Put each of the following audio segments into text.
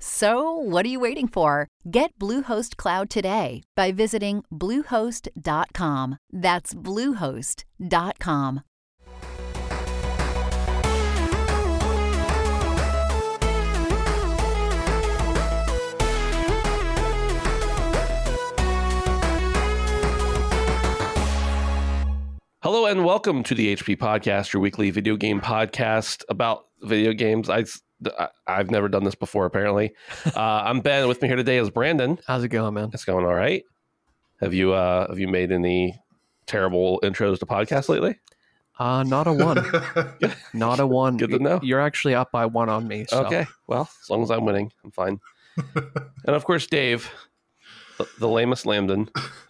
So, what are you waiting for? Get Bluehost Cloud today by visiting Bluehost.com. That's Bluehost.com. Hello and welcome to the HP Podcast, your weekly video game podcast about video games. I, I've never done this before, apparently. Uh, I'm Ben. With me here today is Brandon. How's it going, man? It's going all right. Have you uh, have you made any terrible intros to podcasts lately? Uh, not a one. not a one. Good to know. You're actually up by one on me. So. Okay. Well, as long as I'm winning, I'm fine. and of course, Dave, the, the lamest Lambden.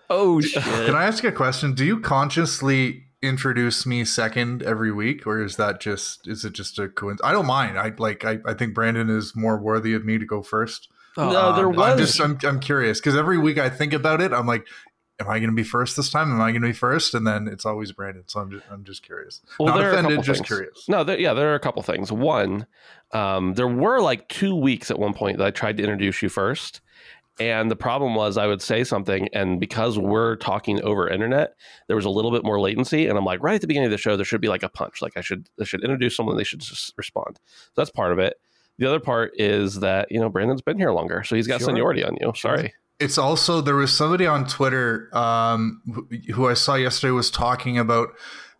Oh shit! Can I ask you a question? Do you consciously introduce me second every week, or is that just is it just a coincidence? I don't mind. I like. I, I think Brandon is more worthy of me to go first. no, there Um, was. I'm just. I'm, I'm curious because every week I think about it. I'm like, am I going to be first this time? Am I going to be first? And then it's always Brandon. So I'm just. I'm just curious. Well, Not there are a offended. couple Just things. curious. No, there, yeah, there are a couple things. One, um, there were like two weeks at one point that I tried to introduce you first. And the problem was I would say something, and because we're talking over internet, there was a little bit more latency. And I'm like, right at the beginning of the show, there should be like a punch. Like I should I should introduce someone, they should just respond. So that's part of it. The other part is that, you know, Brandon's been here longer, so he's got Sure. seniority on you. Sorry. It's also there was somebody on Twitter um, who- who I saw yesterday was talking about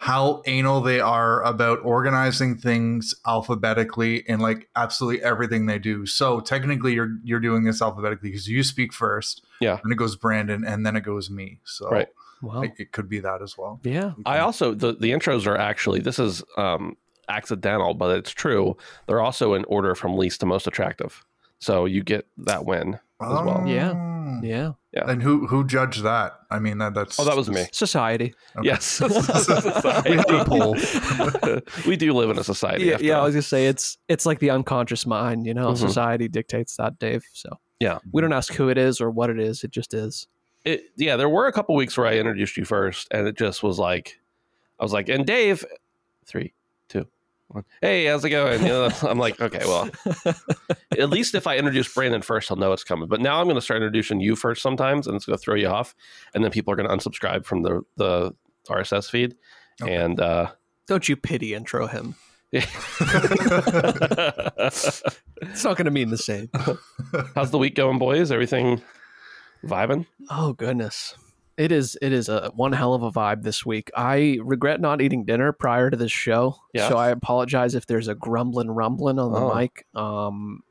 how anal they are about organizing things alphabetically and like absolutely everything they do. So technically, you're you're doing this alphabetically because you speak first, Yeah. and it goes Brandon, and then it goes me. So Right. Wow. it, it could be that as well. yeah. I also the the intros are actually this is um accidental, but it's true. They're also in order from least to most attractive. So you get that win as well. Yeah. Oh. Yeah. And who who judged that? I mean that that's Oh, that was me. Society. Okay. Yes. We had a poll. we do live in a society. Yeah. after Yeah. I was gonna say it's it's like the unconscious mind. You know, Mhm. society dictates that, Dave. So Yeah. we don't ask who it is or what it is. It just is. It, yeah, there were a couple weeks where I introduced you first, and it just was like, I was like, and Dave, three, two, one. Hey, how's it going? You know, I'm like, okay, well, at least if I introduce Brandon first, he'll know it's coming. But now I'm going to start introducing you first sometimes, and it's going to throw you off, and then people are going to unsubscribe from the the RSS feed, Okay. and uh, Don't you pity intro him? yeah. It's not gonna mean the same. how's the week going, boys? Everything vibing? Oh goodness. It is it is a one hell of a vibe this week. I regret not eating dinner prior to this show. Yeah. So I apologize if there's a grumbling rumbling on the Oh. mic. Um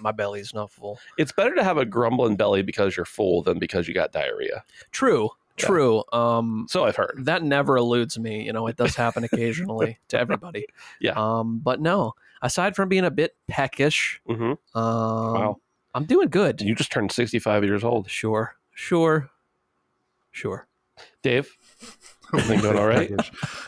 my belly's not full. It's better to have a grumbling belly because you're full than because you got diarrhea. True. Yeah. True. Um So I've heard. that never eludes me. You know, it does happen occasionally to everybody. Yeah. Um, but no, aside from being a bit peckish, hmm um, Wow. I'm doing good. You just turned 65 years old. Sure, sure, sure. Dave, everything going all right?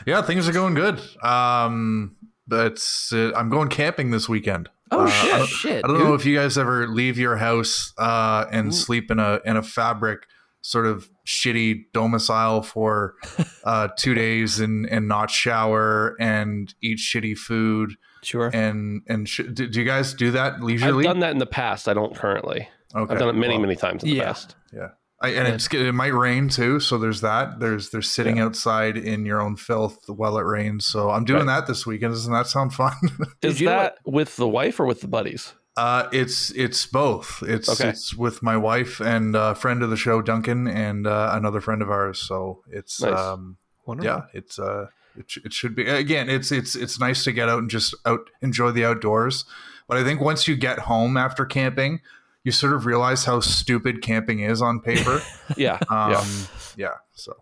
yeah, things are going good. Um, but uh, I'm going camping this weekend. Oh Uh, I shit, don't- shit. I don't dude. know if you guys ever leave your house uh, and Ooh. sleep in a in a fabric sort of shitty domicile for uh, two days and and not shower and eat shitty food Sure. and and sh- do, do you guys do that leisurely? I've done that in the past. I don't currently. okay, I've done it many, well, many times in the past. Yeah. past. I, and it's it might rain too, so there's that. There's there's sitting outside in your own filth while it rains. So I'm doing that this weekend. Doesn't that sound fun? Is you know that with the wife or with the buddies? Uh, it's it's both. It's Okay. it's with my wife and a friend of the show, Duncan, and uh, another friend of ours. So it's Nice. um Wonderful. yeah, it's uh it, it should be again. It's it's it's nice to get out and just out enjoy the outdoors. But I think once you get home after camping, you sort of realize how stupid camping is on paper. Yeah, Um, yeah. yeah. So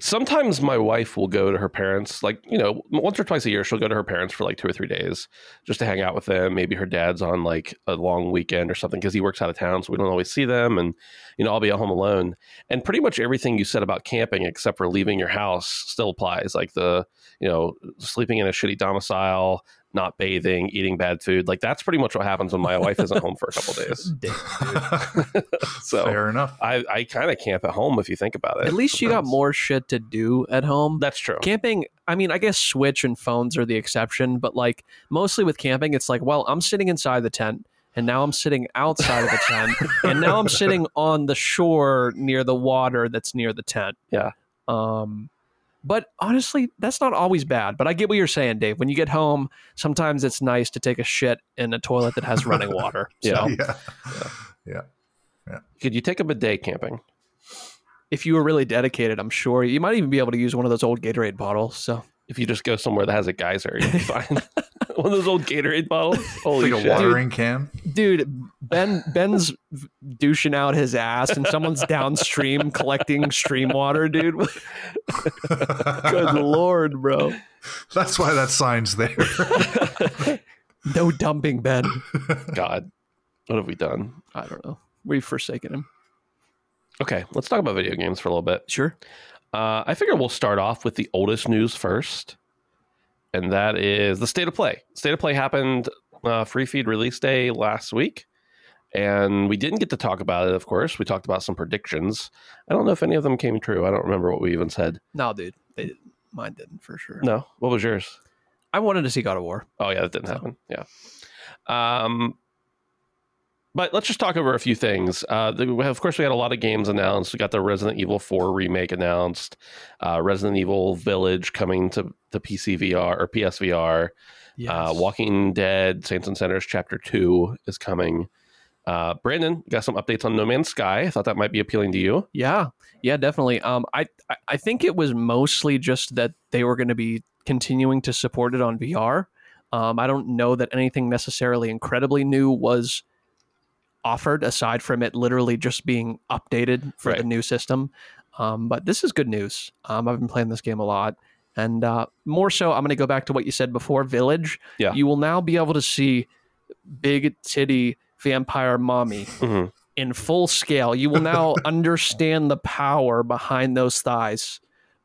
Sometimes my wife will go to her parents, like, you know, once or twice a year, she'll go to her parents for like two or three days just to hang out with them. Maybe her dad's on like a long weekend or something because he works out of town. So we don't always see them. And, you know, I'll be at home alone. And pretty much everything you said about camping, except for leaving your house, still applies. Like the, you know, sleeping in a shitty domicile, not bathing, eating bad food. Like that's pretty much what happens when my wife isn't home for a couple days. So fair enough. I, I kind of camp at home if you think about it. At least you got more shit to do at home. That's true. Camping, I mean, I guess Switch and phones are the exception, but like mostly with camping, it's like, well, I'm sitting inside the tent, and now I'm sitting outside of the tent, and now I'm sitting on the shore near the water that's near the tent. Yeah. Um, but honestly, that's not always bad. But I get what you're saying, Dave. When you get home, sometimes it's nice to take a shit in a toilet that has running water. Yeah. yeah, yeah. Could you take a bidet camping? if you were really dedicated, I'm sure you might even be able to use one of those old Gatorade bottles. So If you just go somewhere that has a geyser, you'll be fine. One of those old Gatorade bottles. Holy like a shit! watering can. dude ben ben's douching out his ass and someone's downstream collecting stream water dude good lord bro That's why that sign's there. no dumping ben God, what have we done? i don't know we've forsaken him Okay, let's talk about video games for a little bit. sure Uh, I figure we'll start off with the oldest news first, and that is the state of play. State of play happened uh, free feed release day last week, and we didn't get to talk about it. Of course, we talked about some predictions. I don't know if any of them came true. I don't remember what we even said. no dude they didn't. mine didn't for sure No, what was yours? i wanted to see god of war Oh yeah, that didn't So. happen. Yeah. Um, but let's just talk over a few things. Uh, the, of course, we had a lot of games announced. We got the Resident Evil 4 remake announced, uh, Resident Evil Village coming to the PC VR or PSVR. Uh, Walking Dead Saints and Sinners Chapter 2 is coming. Uh, Brandon, got some updates on No Man's Sky. I thought that might be appealing to you. Yeah, yeah, definitely. Um, I I- I think it was mostly just that they were going to be continuing to support it on VR. Um, I don't know that anything necessarily incredibly new was offered aside from it literally just being updated for the new system. Um, but this is good news. Um, I've been playing this game a lot. And uh, more so, I'm going to go back to what you said before Village. Yeah. You will now be able to see big titty vampire mommy Mhm. in full scale. You will now understand the power behind those thighs.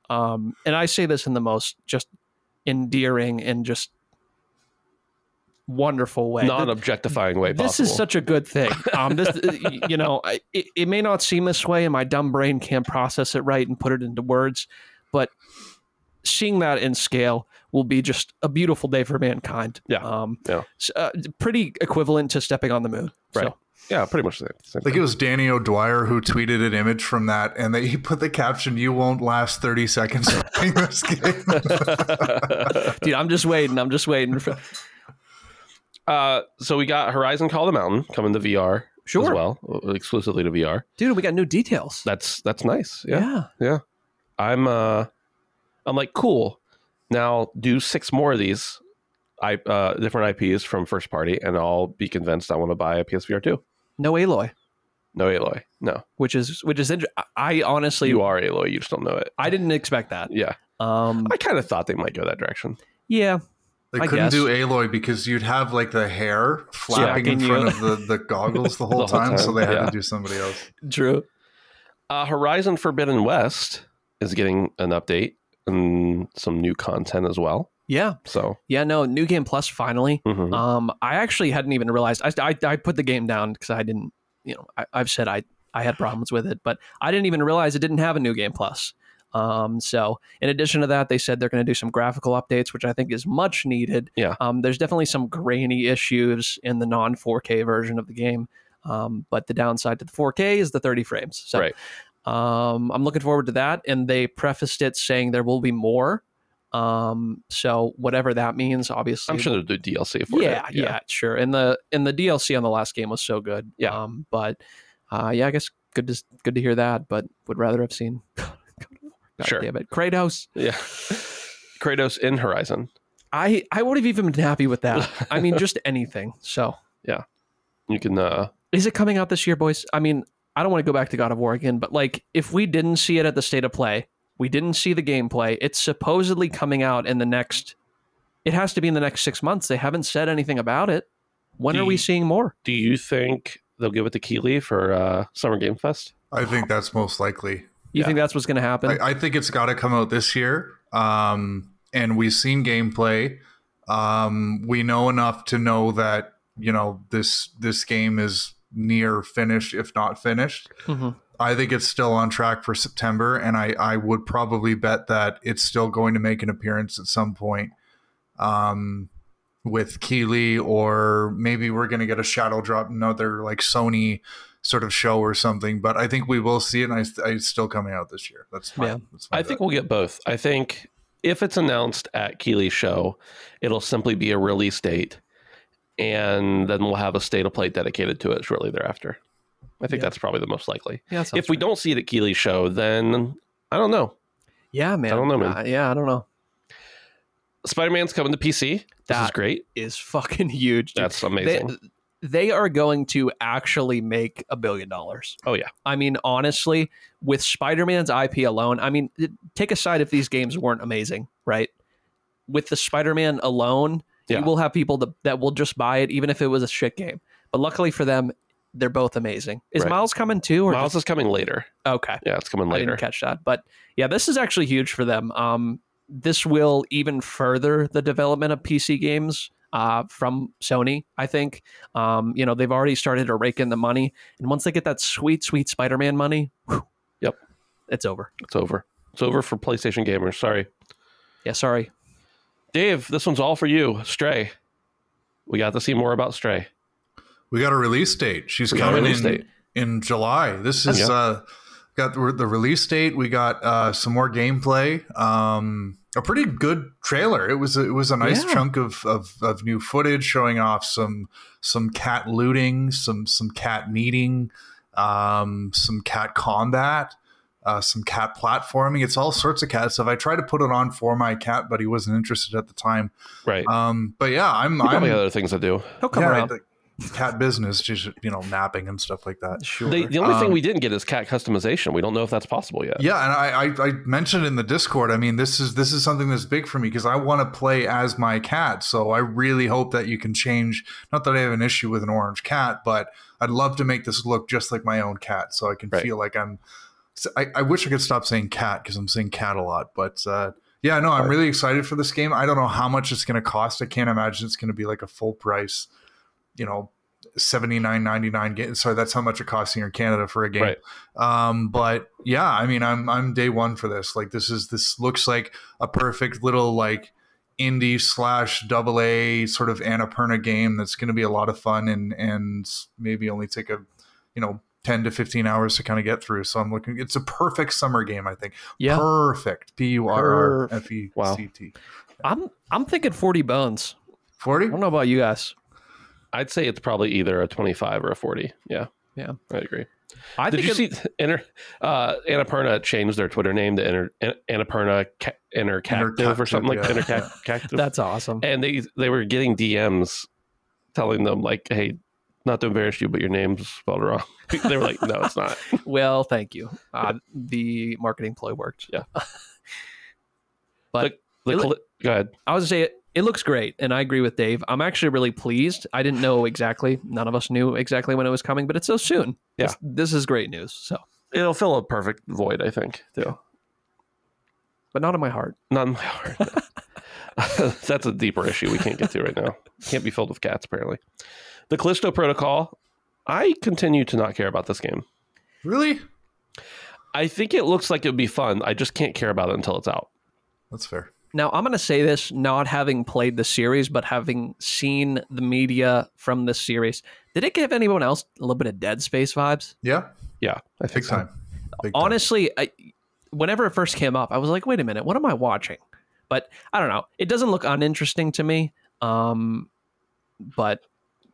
Um, and I say this in the most just endearing and just wonderful way. Non objectifying way this possible. is such a good thing. Um, this, you know, it, it may not seem this way, and my dumb brain can't process it right and put it into words, but seeing that in scale will be just a beautiful day for mankind. Yeah. Um, Yeah. s- uh, pretty equivalent to stepping on the moon. Right. So, yeah, pretty much the same. same I think it was Danny O'Dwyer who tweeted an image from that, and they he put the caption, "You won't last thirty seconds playing this game." dude, I'm just waiting. I'm just waiting. For, Uh, so we got Horizon Call the Mountain coming to VR as Sure. well, exclusively to VR. dude, we got new details. That's that's nice. Yeah. yeah. I'm uh I'm like cool. Now do six more of these I uh different IPs from first party and I'll be convinced I want to buy a PSVR 2. No Aloy, No Aloy. No. which is which is inter- I honestly, you are Aloy, you just don't know it. I didn't expect that. Yeah. Um, I kind of thought they might go that direction. yeah, They I couldn't guess. do Aloy because you'd have like the hair flapping in front you. of the, the goggles the whole, The whole time, so they had yeah. to do somebody else. true. Uh Horizon Forbidden West is getting an update and some new content as well. Yeah, So, yeah. No, new game plus finally. mhm. Um, I actually hadn't even realized. I I, I put the game down because I didn't. You know, I, I've said I I had problems with it, but I didn't even realize it didn't have a new game plus. Um, so in addition to that, they said they're going to do some graphical updates, which I think is much needed. Yeah. Um, there's definitely some grainy issues in the non 4K version of the game. Um, but the downside to the 4K is the 30 frames. So Right. um, I'm looking forward to that. And they prefaced it saying there will be more. Um, so whatever that means, obviously, I'm sure they'll do DLC for yeah, it. yeah, yeah, sure. And the and the DLC on the last game was so good. Yeah. Um, but uh, yeah, I guess good to good to hear that. But would rather have seen. God Sure. damn it, Kratos. Yeah. Kratos in Horizon. I I would have even been happy with that. I mean, just anything. So Yeah, you can. uh Is it coming out this year, boys? I mean, I don't want to go back to God of War again, but like, if we didn't see it at the state of play, we didn't see the gameplay. It's supposedly coming out in the next. It has to be in the next six months. They haven't said anything about it. When Do are we you- seeing more? Do you think they'll give it to Keighley for uh Summer Game Fest? I think that's most likely. You Yeah. think that's what's going to happen? I, I think it's got to come out this year. Um, and we've seen gameplay. Um, we know enough to know that you know this this game is near finished, if not finished. Mhm. I think it's still on track for September, and I, I would probably bet that it's still going to make an appearance at some point um, with Keighley, or maybe we're going to get a shadow drop, another like Sony sort of show or something. But I think we will see it, and I, I, it's still coming out this year. That's my, Yeah. that's my I bet. think we'll get both. I think if it's announced at Keighley's show, it'll simply be a release date, and then we'll have a state of play dedicated to it shortly thereafter. I think Yeah. that's probably the most likely. yeah, If we right. don't see it at Keighley's show, then I don't know. yeah, man, I don't know, man. Uh, yeah, I don't know. Spider Man's coming to PC. This is great. Is fucking huge. dude. That's amazing. They, they are going to actually make a billion dollars. oh yeah, I mean, honestly, with Spider Man's IP alone, I mean, take aside if these games weren't amazing, right? With the Spider Man alone, Yeah. you will have people that, that will just buy it, even if it was a shit game. But luckily for them, they're both amazing. Is Right. Miles coming too? Or Miles is coming later. okay. Yeah, it's coming later. I didn't catch that. But yeah, this is actually huge for them. Um, this will even further the development of PC games uh, from Sony, I think. Um, you know, they've already started to rake in the money. And once they get that sweet, sweet Spider Man money, whew, Yep. it's over. It's over. It's over for PlayStation gamers. Sorry, Yeah, sorry. Dave. This one's all for you. Stray. We got to see more about Stray. we got a release date. She's We a coming release in date. in July. This is Yeah. uh, got the, the release date. We got uh, some more gameplay. Um, a pretty good trailer. It was a, it was a nice Yeah. chunk of, of of new footage showing off some some cat looting, some some cat meeting, um, some cat combat. Uh, some cat platforming. It's all sorts of cat stuff. I tried to put it on for my cat, but he wasn't interested at the time. Right. Um, but yeah, I'm I'm other things to do. He'll come yeah, around. the cat business, just you know, napping and stuff like that. Sure. The, the only thing Um, we didn't get is cat customization. We don't know if that's possible yet. Yeah, and I, I, I mentioned in the Discord. I mean, this is this is something that's big for me because I want to play as my cat. So I really hope that you can change. Not that I have an issue with an orange cat, but I'd love to make this look just like my own cat, so I can Right. feel like I'm. I, I wish I could stop saying cat because I'm saying cat a lot, but uh, yeah, no, I'm really excited for this game. I don't know how much it's going to cost. I can't imagine it's going to be like a full price, you know, seventy nine ninety nine. Game. Sorry, that's how much it costs here in Canada for a game. Right. Um, but yeah, I mean, I'm I'm day one for this. Like, this is this looks like a perfect little like indie slash double A sort of Annapurna game that's going to be a lot of fun and and maybe only take a you know 10 to 15 hours to kind of get through. So I'm looking. It's a perfect summer game. I think. yeah. Perfect. P U R R F E C T. I'm I'm thinking 40 bones. Forty. I don't know about you guys. I'd say it's probably either a 25 or a 40. Yeah. Yeah. I agree. I Did think you it- see Inter, uh, Annapurna changed their Twitter name to Inter, An- Annapurna Ca- Intercactive or something like Intercactive, yeah. That's awesome. and they they were getting DMs telling them like, "Hey, not to embarrass you, but your name's spelled wrong." they were like, "No, it's not." Well, thank you. Uh, the marketing ploy worked. Yeah. but The It cli- go ahead. I was say it, it looks great, and I agree with Dave. I'm actually really pleased. I didn't know exactly. None of us knew exactly when it was coming, but it's so soon. Yeah. This, this is great news. So, It'll fill a perfect void, I think. Too. but not in my heart. Not in my heart. That's a deeper issue we can't get to right now. Can't be filled with cats, apparently. The Callisto Protocol. I continue to not care about this game. Really? I think it looks like it would be fun. I just can't care about it until it's out. That's fair. Now, I'm going to say this not having played the series, but having seen the media from this series. Did it give anyone else a little bit of Dead Space vibes? Yeah. Yeah, I think Big so. time. Big time. Honestly, I, whenever it first came up, I was like, wait a minute, what am I watching? But I don't know. It doesn't look uninteresting to me. Um, but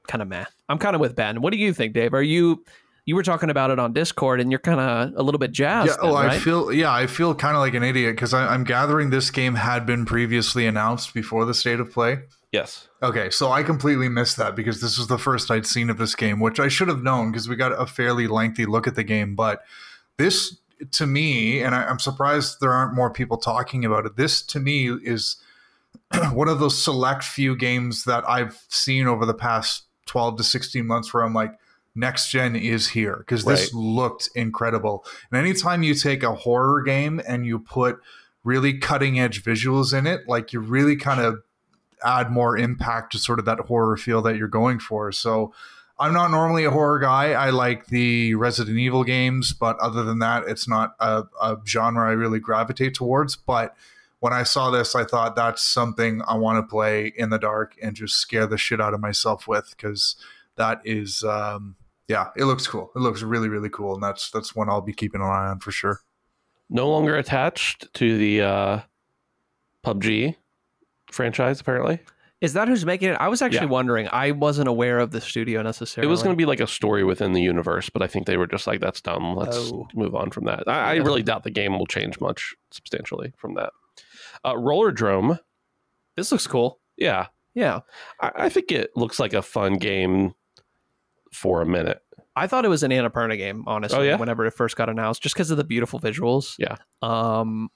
kind of meh. I'm kind of with Ben. What do you think, Dave? Are you you were talking about it on Discord and you're kind of a little bit jazzed, Yeah, oh, then, oh, I feel yeah, I feel kind of like an idiot because I'm gathering this game had been previously announced before the state of play. Yes. Okay, so I completely missed that because this was the first I'd seen of this game, which I should have known because we got a fairly lengthy look at the game. But this, to me, and I, am surprised there aren't more people talking about it. This, to me, is one of those select few games that I've seen over the past 12 to 16 months where I'm like, next gen is here because this Right. looked incredible. And anytime you take a horror game and you put really cutting edge visuals in it, like you really kind of add more impact to sort of that horror feel that you're going for. So I'm not normally a horror guy. I like the Resident Evil games, but other than that, it's not a, a genre I really gravitate towards. But when I saw this, I thought that's something I want to play in the dark and just scare the shit out of myself with because that is, um, yeah, it looks cool. It looks really, really cool, and that's that's one I'll be keeping an eye on for sure. No longer attached to the uh, PUBG franchise, apparently. Is that who's making it? I was actually Yeah. wondering. I wasn't aware of the studio necessarily. It was going to be like a story within the universe, but I think they were just like, that's dumb. Let's Oh. move on from that. I, I really doubt the game will change much substantially from that. Uh, Rollerdrome. This looks cool. Yeah. Yeah. I, I think it looks like a fun game for a minute. I thought it was an Annapurna game, honestly, Oh, yeah? whenever it first got announced, just because of the beautiful visuals. Yeah. Um,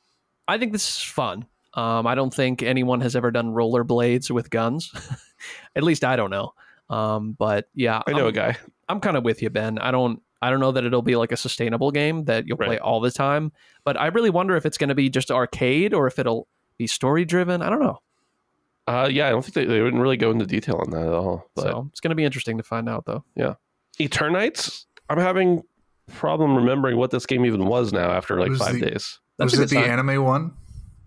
I think this is fun. Um, I don't think anyone has ever done rollerblades with guns. At least I don't know. Um, but yeah, I know I'm, a guy. I'm kind of with you, Ben. I don't. I don't know that it'll be like a sustainable game that you'll play all the time. But I really wonder if it's going to be just arcade or if it'll be story driven. I don't know. Uh, yeah, I don't think they, they wouldn't really go into detail on that at all. But so it's going to be interesting to find out, though. Yeah, Eternights, I'm having problem remembering what this game even was now after like Was five the- days. That's Was a it good the sign. anime one?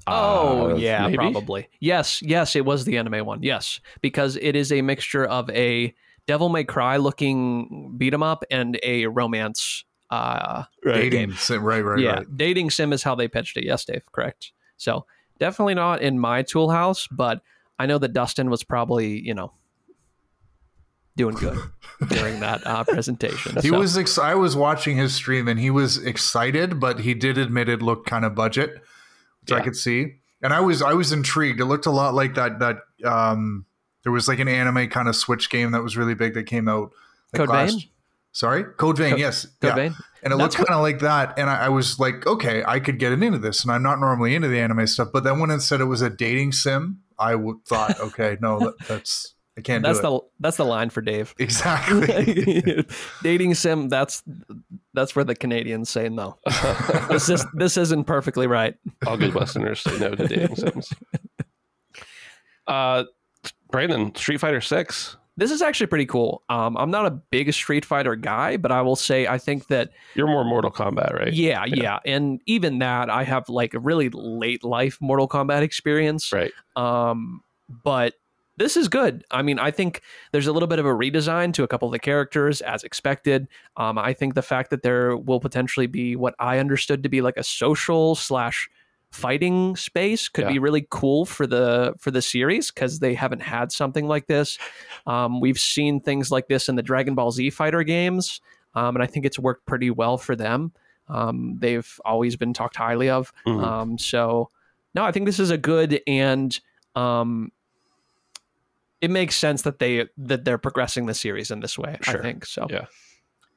Oh Uh, yeah, maybe? probably. Yes, yes, it was the anime one. Yes, because it is a mixture of a Devil May Cry looking beat 'em up and a romance. Uh, Dating sim, right, right, yeah, right. dating sim is how they pitched it. Yes, Dave, correct. So definitely not in my tool house, but I know that Dustin was probably you know doing good during that uh, presentation. He So, was. Ex- I was watching his stream, and he was excited, but he did admit it looked kind of budget, which I could see. And I was, I was intrigued. It looked a lot like that. That um, there was like an anime kind of Switch game that was really big that came out. Like Code last- Vein? Sorry, Code Vein. Co- yes, Code yeah. Vein? And it That's looked kind of like that. And I, I was like, okay, I could get into this. And I'm not normally into the anime stuff. But then when it said it was a dating sim, I w- thought, okay, no, that, that's I can't That's do it. the that's the line for Dave. exactly. dating sim that's that's where the canadians say no this is this isn't perfectly right All good Westerners say no to dating sims. Uh, Brandon, Street Fighter Six. This is actually pretty cool um, i'm not a big street fighter guy but i will say i think that You're more Mortal Kombat, right? yeah yeah and even that i have like a really late life mortal kombat experience Right. um, but this is good. I mean, I think there's a little bit of a redesign to a couple of the characters as expected. Um, I think the fact that there will potentially be what I understood to be like a social slash fighting space could Yeah. be really cool for the for the series because they haven't had something like this. Um, we've seen things like this in the Dragon Ball Z fighter games, um, and I think it's worked pretty well for them. Um, they've always been talked highly of. Mhm. Um, so no, I think this is a good and um, it makes sense that they that they're progressing the series in this way. I think so. Yeah.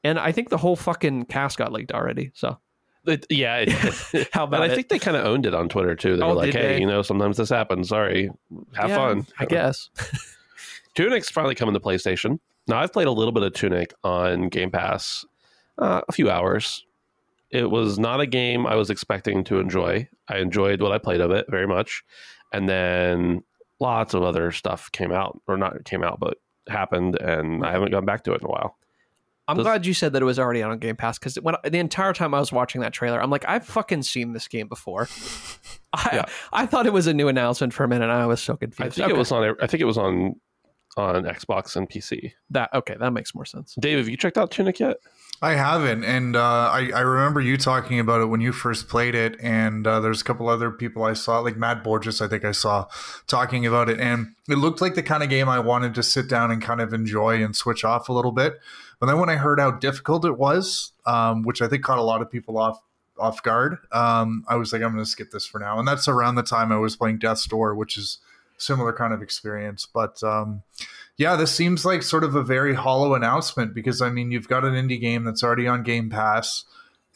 And I think the whole fucking cast got leaked already. So It- yeah. It, how about I it? think they kind of owned it on Twitter too. They Oh, were like, "Hey, they? you know, sometimes this happens. Sorry, have Yeah, fun." I guess. Tunic's finally coming to PlayStation. Now I've played a little bit of Tunic on Game Pass, uh, a few hours. It was not a game I was expecting to enjoy. I enjoyed what I played of it very much, and then lots of other stuff came out, or not came out, but happened, and I haven't gone back to it in a while. I'm Does- glad you said that it was already on Game Pass because when the entire time I was watching that trailer, I'm like, I've fucking seen this game before. I, Yeah. I thought it was a new announcement for a minute. and I was so confused. I think Okay. it was on. I think it was on on Xbox and PC. that. Okay, that makes more sense. Dave, have you checked out Tunic yet? I haven't, and uh, I, I remember you talking about it when you first played it, and uh, there's a couple other people I saw, like Matt Borges, I think I saw talking about it, and it looked like the kind of game I wanted to sit down and kind of enjoy and switch off a little bit. But then when I heard how difficult it was, um, which I think caught a lot of people off off guard, um, I was like, I'm going to skip this for now. And that's around the time I was playing Death's Door, which is similar kind of experience. But um, yeah, this seems like sort of a very hollow announcement because I mean, you've got an indie game that's already on Game Pass,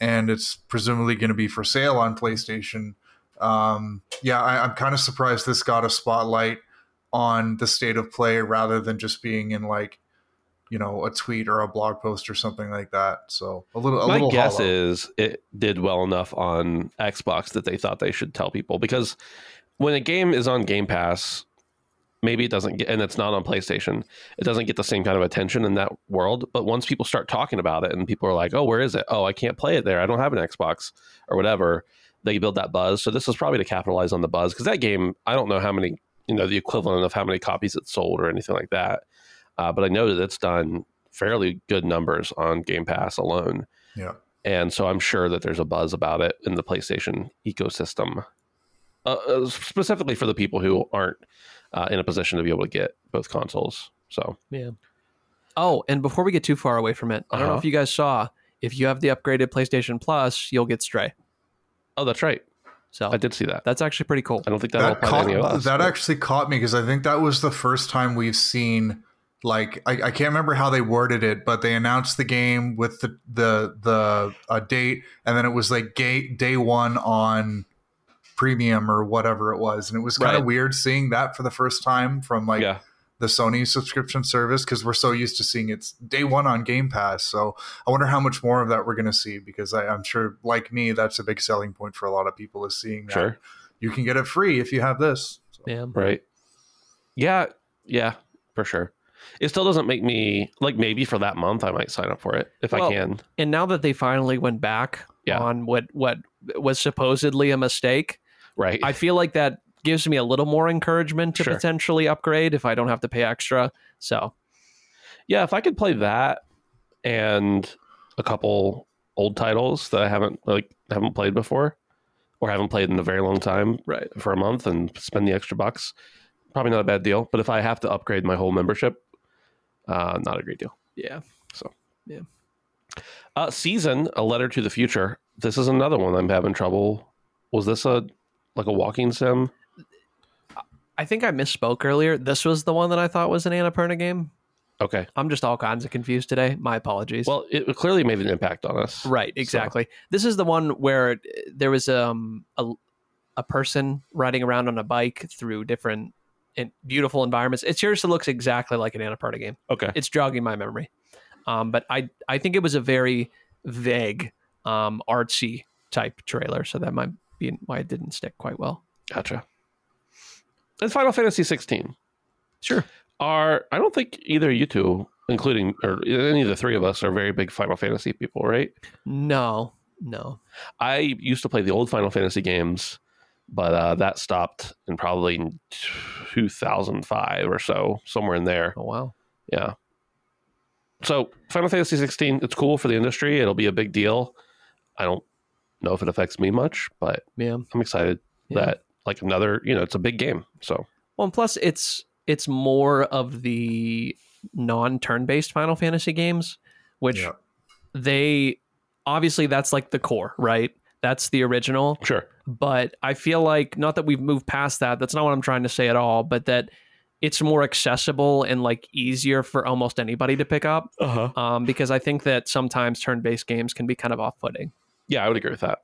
and it's presumably going to be for sale on PlayStation. Um, yeah, I, I'm kind of surprised this got a spotlight on the state of play rather than just being in like you know a tweet or a blog post or something like that. So a little. A My little guess hollow. is it did well enough on Xbox that they thought they should tell people because when a game is on Game Pass, maybe it doesn't get, and it's not on PlayStation, it doesn't get the same kind of attention in that world. But once people start talking about it and people are like, "Oh, where is it? Oh, I can't play it there. I don't have an Xbox or whatever." They build that buzz. So this is probably to capitalize on the buzz because that game, I don't know how many, you know, the equivalent of how many copies it sold or anything like that. Uh, but I know that it's done fairly good numbers on Game Pass alone. Yeah. And so I'm sure that there's a buzz about it in the PlayStation ecosystem, uh, uh, specifically for the people who aren't uh, in a position to be able to get both consoles. So, Yeah. Oh, and before we get too far away from it, I don't know Uh-huh. if you guys saw. If you have the upgraded PlayStation Plus, you'll get Stray. oh, that's right. So I did see that. that's actually pretty cool. I don't think that'll that caught, any of us. that but- actually caught me because I think that was the first time we've seen like I, I can't remember how they worded it, but they announced the game with the the the uh, date, and then it was like gay, day one on premium or whatever it was, and it was kind of Right. weird seeing that for the first time from like yeah. the Sony subscription service because we're so used to seeing it's day one on Game Pass. So I wonder how much more of that we're going to see because I, I'm sure, like me, that's a big selling point for a lot of people is seeing that Sure. you can get it free if you have this. So, Yeah. Right. Yeah. Yeah. For sure. It still doesn't make me like maybe for that month I might sign up for it if Well, I can. And now that they finally went back Yeah. on what what was supposedly a mistake, Right. I feel like that gives me a little more encouragement to Sure. potentially upgrade if I don't have to pay extra. So yeah, if I could play that and a couple old titles that I haven't like haven't played before or haven't played in a very long time right. for a month and spend the extra bucks, probably not a bad deal. But if I have to upgrade my whole membership, uh, not a great deal. Yeah. So, yeah. Uh, season a letter to the future. This is another one I'm having trouble. Was this a like a walking sim? I think I misspoke earlier. This was the one that I thought was an Annapurna game. Okay. I'm just all kinds of confused today. My apologies. Well, it clearly made an impact on us. right, exactly. This is the one where there was um a, a person riding around on a bike through different and beautiful environments. It seriously looks exactly like an Annapurna game. Okay. It's jogging my memory. Um, but I I think it was a very vague, um, artsy type trailer, so that might be why it didn't stick quite well. Gotcha. And Final Fantasy 16 Sure. are I don't think either you two, including or any of the three of us, are very big Final Fantasy people, right? No, no. I used to play the old Final Fantasy games, but uh, that stopped in probably 2005 or so, somewhere in there. Oh wow. Yeah. So Final Fantasy 16, it's cool for the industry. It'll be a big deal. I don't know if it affects me much, but Yeah. I'm excited Yeah. that like another, you know, it's a big game. So Well, and plus it's it's more of the non-turn-based Final Fantasy games, which Yeah. they obviously that's like the core, right? That's the original. sure. But I feel like not that we've moved past that. That's not what I'm trying to say at all. But that it's more accessible and like easier for almost anybody to pick up. Uh huh. Um, because I think that sometimes turn-based games can be kind of off-putting. Yeah, I would agree with that.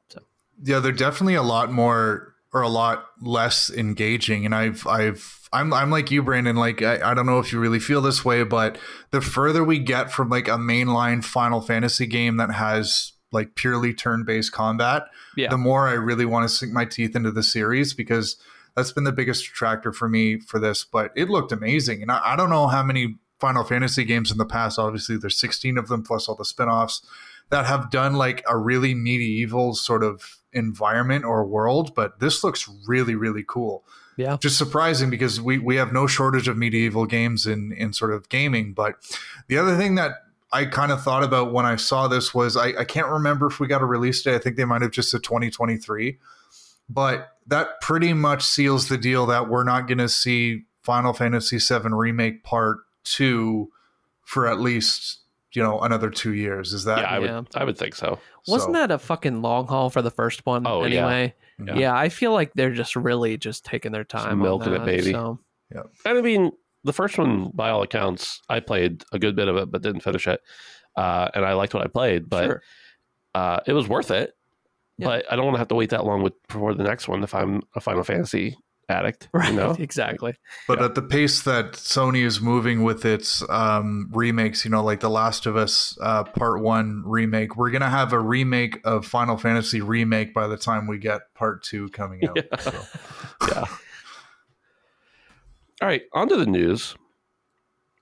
Yeah, they're definitely a lot more or a lot less engaging. And I've I've I'm I'm like you, Brandon. Like I, I don't know if you really feel this way, but the further we get from like a mainline Final Fantasy game that has like purely turn-based combat, Yeah. the more I really want to sink my teeth into the series because that's been the biggest attractor for me for this. But it looked amazing, and I, I don't know how many Final Fantasy games in the past. Obviously, there's 16 of them plus all the spin-offs that have done like a really medieval sort of environment or world. But this looks really, really cool. Yeah. Just surprising because we we have no shortage of medieval games in in sort of gaming. But the other thing that I kind of thought about when I saw this was I, I can't remember if we got a release date. I think they might have just said 2023. But that pretty much seals the deal that we're not going to see Final Fantasy VII Remake Part 2 for at least, you know, another two years. Is that? yeah, I would. yeah. I would think so. Wasn't So- that a fucking long haul for the first one? Oh, yeah. anyway. Yeah. Yeah. I feel like they're just really just taking their time. on milking it, baby. So Yeah. And I mean, the first one, by all accounts, I played a good bit of it, but didn't finish it. Uh, and I liked what I played, but sure. uh, it was worth it. Yeah. But I don't want to have to wait that long with, for the next one if I'm a Final Fantasy addict. Right. You know? Exactly. But Yeah. at the pace that Sony is moving with its um, remakes, you know, like The Last of Us uh, Part One remake, we're gonna have a remake of Final Fantasy remake by the time we get Part Two coming out. Yeah. So. yeah. All right, on to the news.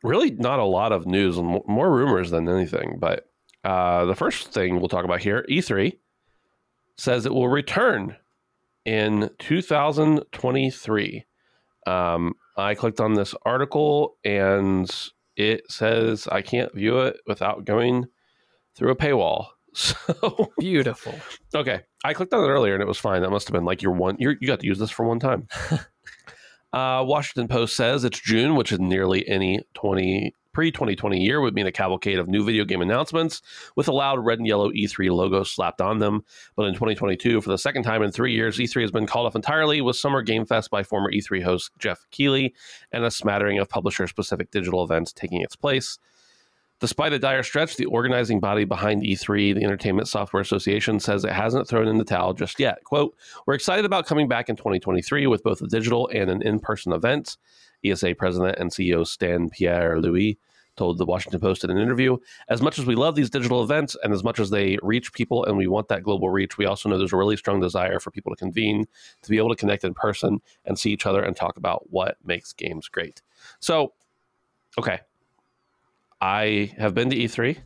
Really, not a lot of news and more rumors than anything. But uh, the first thing we'll talk about here E3 says it will return in 2023. Um, I clicked on this article and it says I can't view it without going through a paywall. So Beautiful. Okay, I clicked on it earlier and it was fine. That must have been like your one. You're, you got to use this for one time. uh, Washington Post says it's June, which is nearly any twenty pre 2020 year would mean a cavalcade of new video game announcements with a loud red and yellow E3 logo slapped on them. But in 2022, for the second time in three years, E3 has been called off entirely with Summer Game Fest by former E3 host Geoff Keighley and a smattering of publisher specific digital events taking its place. Despite a dire stretch, the organizing body behind E3, the Entertainment Software Association, says it hasn't thrown in the towel just yet. Quote, We're excited about coming back in 2023 with both a digital and an in person event. ESA president and CEO Stan Pierre Louis told the Washington Post in an interview. As much as we love these digital events and as much as they reach people and we want that global reach, we also know there's a really strong desire for people to convene, to be able to connect in person and see each other and talk about what makes games great. So, okay, I have been to E3.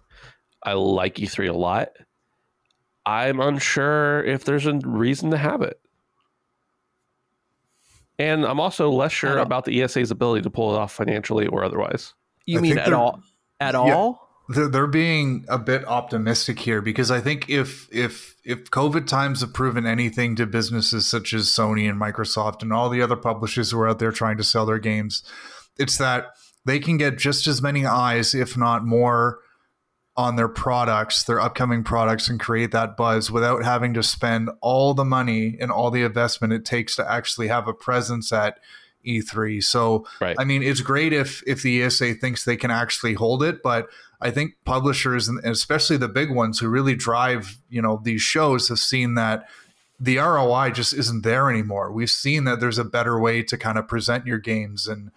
I like E3 a lot. I'm unsure if there's a reason to have it. And I'm also less sure about the ESA's ability to pull it off financially or otherwise. You I mean at all? At Yeah. all? They're, they're being a bit optimistic here because I think if if if COVID times have proven anything to businesses such as Sony and Microsoft and all the other publishers who are out there trying to sell their games, it's that they can get just as many eyes, if not more, on their products, their upcoming products, and create that buzz without having to spend all the money and all the investment it takes to actually have a presence at E3. So Right. I mean, it's great if if the ESA thinks they can actually hold it, but I think publishers and especially the big ones who really drive, you know, these shows have seen that the ROI just isn't there anymore. We've seen that there's a better way to kind of present your games and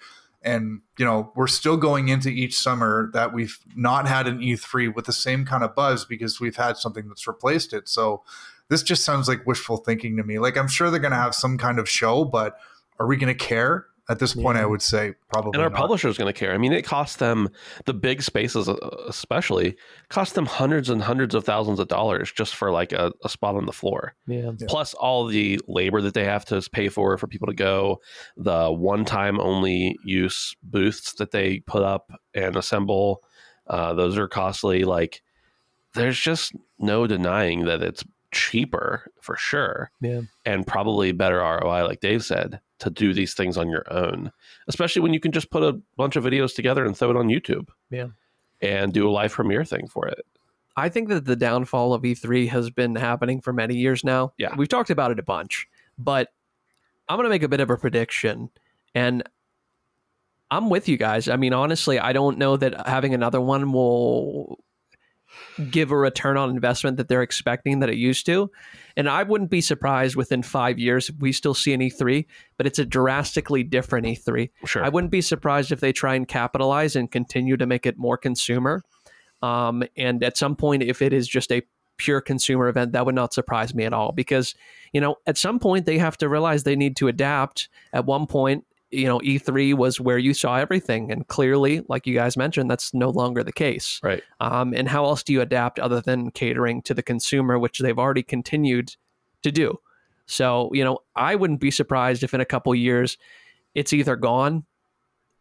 and you know, we're still going into each summer that we've not had an E3 with the same kind of buzz because we've had something that's replaced it. So this just sounds like wishful thinking to me. Like I'm sure they're going to have some kind of show, but are we going to care? At this point, I would say probably and our not. publisher is going to care. I mean, it costs them the big spaces, uh, especially, cost them hundreds and hundreds of thousands of dollars just for like a, a spot on the floor. Yeah. Yeah. Plus all the labor that they have to pay for for people to go, the one-time only use booths that they put up and assemble. Uh, those are costly. Like, there's just no denying that it's cheaper for sure Yeah. and probably better ROI, like Dave said, to do these things on your own, especially when you can just put a bunch of videos together and throw it on YouTube. Yeah. And do a live premiere thing for it. I think that the downfall of E3 has been happening for many years now. Yeah. We've talked about it a bunch, but I'm going to make a bit of a prediction. And I'm with you guys. I mean, honestly, I don't know that having another one will give a return on investment that they're expecting that it used to. And I wouldn't be surprised within five years if we still see an E3, but it's a drastically different E3. Sure. I wouldn't be surprised if they try and capitalize and continue to make it more consumer. Um, and at some point, if it is just a pure consumer event, that would not surprise me at all because, you know, at some point they have to realize they need to adapt. At one point, you know, E3 was where you saw everything. And clearly, like you guys mentioned, that's no longer the case. right. Um, and how else do you adapt other than catering to the consumer, which they've already continued to do? So, you know, I wouldn't be surprised if in a couple years it's either gone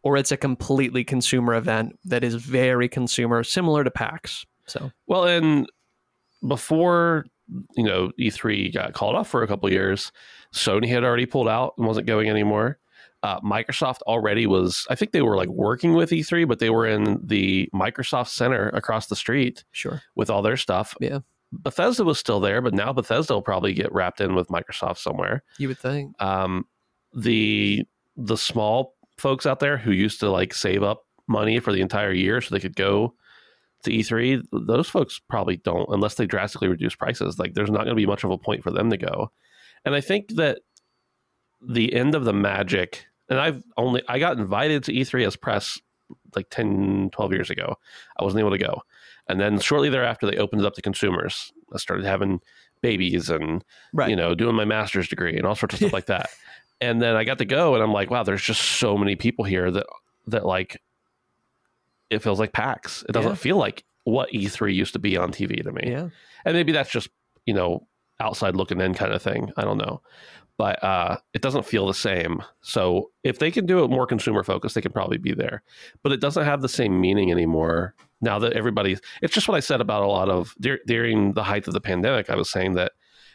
or it's a completely consumer event that is very consumer, similar to PAX. So, Well, and before you know E3 got called off for a couple years, Sony had already pulled out and wasn't going anymore. Uh, Microsoft already was. I think they were like working with E3, but they were in the Microsoft Center across the street sure. with all their stuff. Yeah. Bethesda was still there, but now Bethesda will probably get wrapped in with Microsoft somewhere. You would think. Um, the the small folks out there who used to like save up money for the entire year so they could go to E3, those folks probably don't unless they drastically reduce prices. Like there's not going to be much of a point for them to go. And I think that the end of the magic and I've only I got invited to E3 as press like 10 12 years ago. I wasn't able to go. And then shortly thereafter they opened it up to consumers. I started having babies and Right. you know, doing my master's degree and all sorts of stuff like that. And then I got to go and I'm like, wow, there's just so many people here that that like it feels like PAX. It doesn't Yeah. feel like what E3 used to be on TV to me. yeah. And maybe that's just, you know, outside looking in kind of thing. I don't know. But uh, it doesn't feel the same. So if they can do it more consumer focused, they can probably be there. But it doesn't have the same meaning anymore now that everybody's. It's just what I said about a lot of during the height of the pandemic. I was saying that,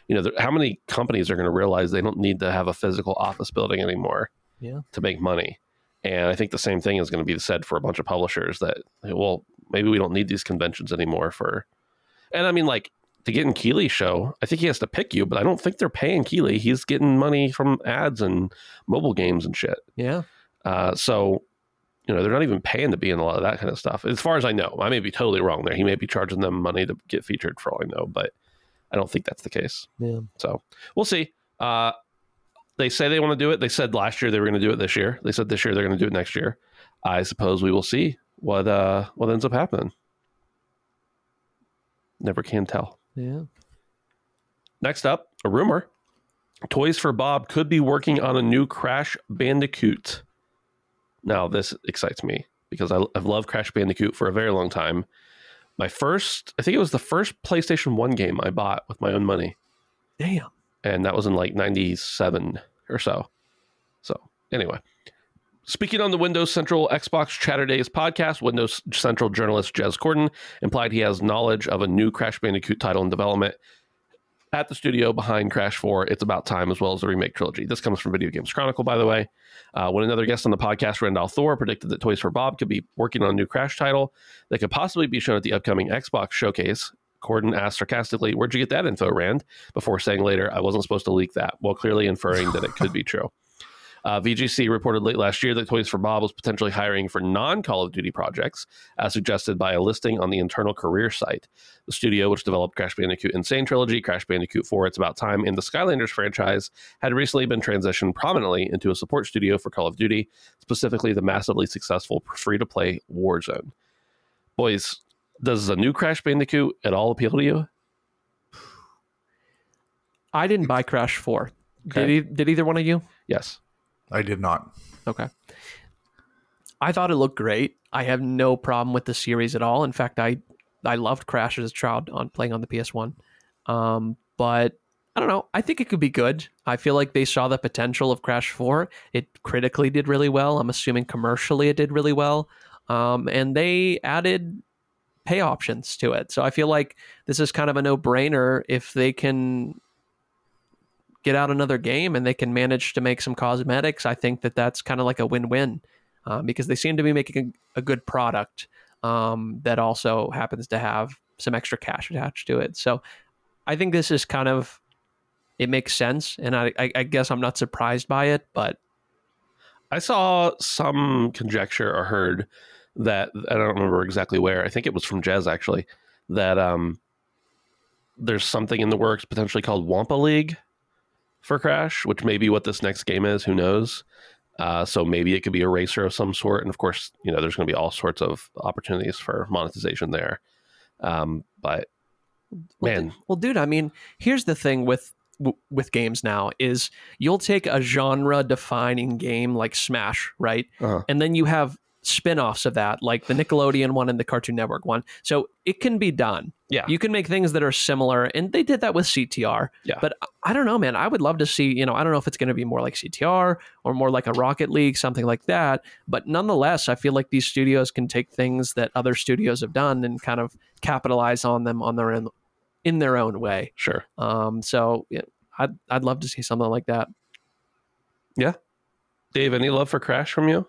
you know, how many companies are going to realize they don't need to have a physical office building anymore Yeah. to make money. And I think the same thing is going to be said for a bunch of publishers that, well, maybe we don't need these conventions anymore for. And I mean, like to get in Keighley's show, I think he has to pick you, but I don't think they're paying Keighley. He's getting money from ads and mobile games and shit. Yeah. Uh, so, you know, they're not even paying to be in a lot of that kind of stuff. As far as I know, I may be totally wrong there. He may be charging them money to get featured for all I know, but I don't think that's the case. Yeah. So we'll see. Uh, they say they want to do it. They said last year they were going to do it this year. They said this year they're going to do it next year. I suppose we will see what uh, what ends up happening. Never can tell. Yeah. Next up, a rumor: Toys for Bob could be working on a new Crash Bandicoot. Now, this excites me because I, I've loved Crash Bandicoot for a very long time. My first, I think it was the first PlayStation One game I bought with my own money. Damn. and that was in like 97 or so. So, anyway, speaking on the Windows Central Xbox Chatter Days podcast, Windows Central journalist Jez Corden implied he has knowledge of a new Crash Bandicoot title in development at the studio behind Crash 4. It's about time, as well as the remake trilogy. This comes from Video Games Chronicle, by the way. Uh, when another guest on the podcast, Rand al Thor, predicted that Toys for Bob could be working on a new Crash title that could possibly be shown at the upcoming Xbox showcase. Corden asked sarcastically, Where'd you get that info, Rand? Before saying later, I wasn't supposed to leak that, while clearly inferring that it could be true. Uh, VGC reported late last year that Toys for Bob was potentially hiring for non Call of Duty projects, as suggested by a listing on the internal career site. The studio, which developed Crash Bandicoot N. Sane Trilogy, Crash Bandicoot 4, It's About Time, and the Skylanders franchise, had recently been transitioned prominently into a support studio for Call of Duty, specifically the massively successful free to play Warzone. Boys, does a new Crash Bandicoot at all appeal to you? I didn't buy Crash 4. Okay. Did, e- did either one of you? Yes. I did not. Okay. I thought it looked great. I have no problem with the series at all. In fact, I I loved Crash as a child on playing on the PS1. Um, but I don't know. I think it could be good. I feel like they saw the potential of Crash 4. It critically did really well. I'm assuming commercially it did really well. Um, and they added pay options to it. So I feel like this is kind of a no brainer if they can get out another game and they can manage to make some cosmetics. I think that that's kind of like a win win um, because they seem to be making a, a good product um, that also happens to have some extra cash attached to it. So I think this is kind of it makes sense, and I, I, I guess I'm not surprised by it, but I saw some conjecture or heard that I don't remember exactly where. I think it was from Jez actually that um there's something in the works potentially called Wumpa League for Crash, which may be what this next game is. Who knows? Uh, so maybe it could be a racer of some sort, and of course, you know, there's going to be all sorts of opportunities for monetization there. Um, but Well, man, well, dude, I mean, here's the thing with w- with games now is you'll take a genre defining game like Smash, right? Uh-huh. And then you have spin-offs of that like the Nickelodeon one and the Cartoon Network one. So it can be done. Yeah, You can make things that are similar and they did that with CTR. Yeah. But I- don't know, man. I would love to see, you know, I don't know if it's going to be more like CTR or more like a Rocket League, something like that, but nonetheless, I feel like these studios can take things that other studios have done and kind of capitalize on them on their own in their own way. sure. Um, so yeah, I'd I'd love to see something like that. Yeah. Dave, any love for Crash from you?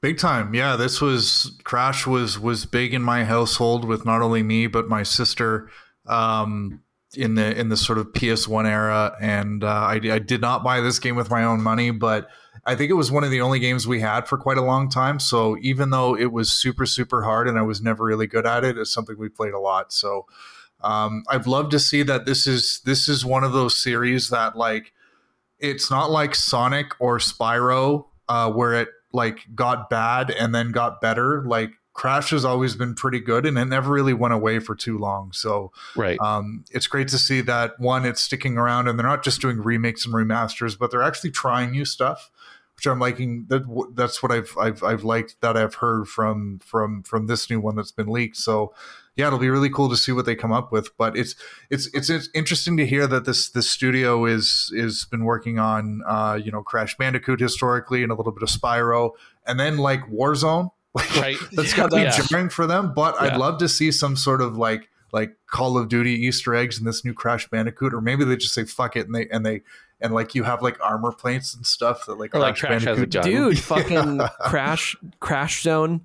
Big time. Yeah, this was Crash was was big in my household with not only me but my sister. Um in the in the sort of PS1 era, and uh, I, I did not buy this game with my own money, but I think it was one of the only games we had for quite a long time. So even though it was super super hard and I was never really good at it, it's something we played a lot. So um, I'd love to see that this is this is one of those series that like it's not like Sonic or Spyro uh, where it like got bad and then got better. Like Crash has always been pretty good and it never really went away for too long. So right. um, it's great to see that one, it's sticking around and they're not just doing remakes and remasters, but they're actually trying new stuff, which I'm liking. That that's what I've I've I've liked that I've heard from from from this new one that's been leaked. So yeah, it'll be really cool to see what they come up with. But it's it's it's, it's interesting to hear that this this studio is is been working on uh, you know Crash Bandicoot historically and a little bit of Spyro, and then like Warzone. Like Right. that's got to be jarring for them. But Yeah. I'd love to see some sort of like like Call of Duty Easter eggs in this new Crash Bandicoot, or maybe they just say fuck it and they and they and like you have like armor plates and stuff that like Or like Crash has a gun. Dude, fucking crash crash zone.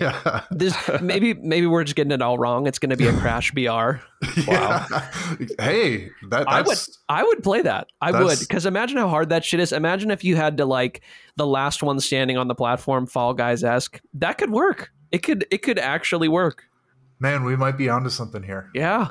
yeah. This maybe maybe we're just getting it all wrong. It's going to be a crash BR. Wow. hey, that, I would I would play that. I would because imagine how hard that shit is. Imagine if you had to like the last one standing on the platform, Fall Guys esque. That could work. It could it could actually work. man, we might be onto something here. Yeah.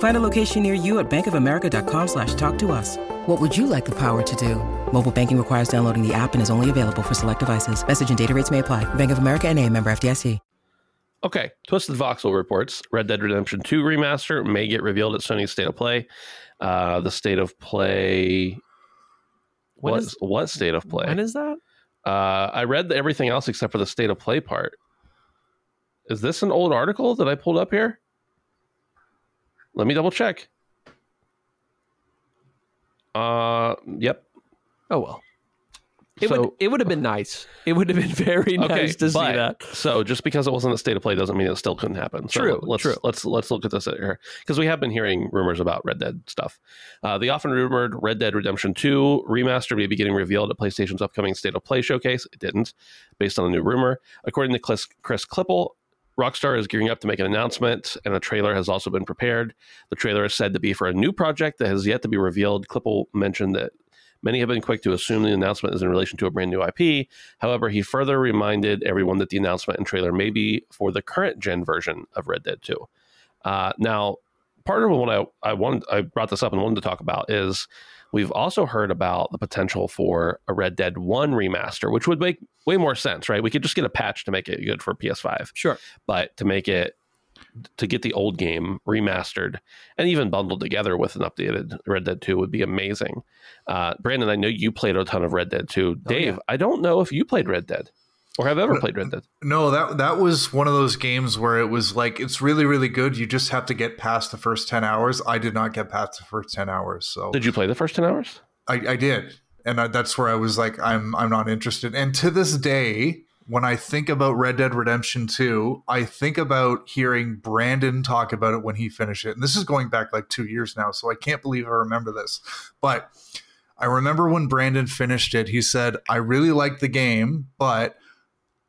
Find a location near you at bankofamerica.com slash talk to us. What would you like the power to do? Mobile banking requires downloading the app and is only available for select devices. Message and data rates may apply. Bank of America and a member FDIC. Okay, Twisted Voxel reports Red Dead Redemption 2 remaster may get revealed at Sony's State of Play. Uh, the State of Play. When What, is- what State of Play? When is that? uh, I read everything else except for the State of Play part. Is this an old article that I pulled up here? Let me double check. Uh, yep. Oh well. It So- would it would have been nice. It would have been very nice to see that. So just because it wasn't a state of play doesn't mean it still couldn't happen. So True, Let's true. let's let's look at this here because we have been hearing rumors about Red Dead stuff. Uh, the often rumored Red Dead Redemption 2 remaster may be getting revealed at PlayStation's upcoming State of Play showcase. It didn't, based on a new rumor. According to Chris, Chris Klippel, Rockstar is gearing up to make an announcement, and a trailer has also been prepared. The trailer is said to be for a new project that has yet to be revealed. Klippel mentioned that many have been quick to assume the announcement is in relation to a brand new IP. However, he further reminded everyone that the announcement and trailer may be for the current gen version of Red Dead 2. Uh, now, part of what I, I wanted, I brought this up and wanted to talk about is we've also heard about the potential for a Red Dead 1 remaster, which would make way more sense, right? We could just get a patch to make it good for PS5 Sure. but to make it to get the old game remastered and even bundled together with an updated Red Dead 2 would be amazing. Uh, Brandon, I know you played a ton of Red Dead 2. Dave, yeah. I don't know if you played Red Dead or have ever played Red Dead. No, that that was one of those games where it was like it's really really good. You just have to get past the first ten hours. I did not get past the first ten hours, so Did you play the first 10 hours? I, I did, and I, that's where I was like, I'm I'm not interested. And to this day, when I think about Red Dead Redemption Two, I think about hearing Brandon talk about it when he finished it. And this is going back like two years now, so I can't believe I remember this, but. I remember when Brandon finished it, he said, I really like the game, but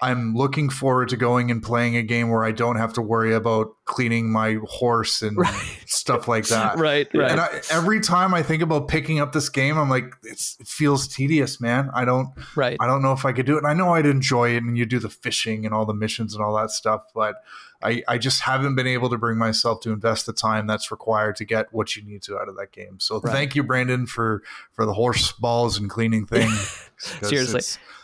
I'm looking forward to going and playing a game where I don't have to worry about cleaning my horse and Right. stuff like that. right, right. And I, every time I think about picking up this game, I'm like, it's, it feels tedious, man. I don't, right. I don't know if I could do it. And I know I'd enjoy it, and you do the fishing and all the missions and all that stuff, but I, I just haven't been able to bring myself to invest the time that's required to get what you need to out of that game. So Right. thank you, Brandon, for for the horse balls and cleaning thing. 'Cause Seriously.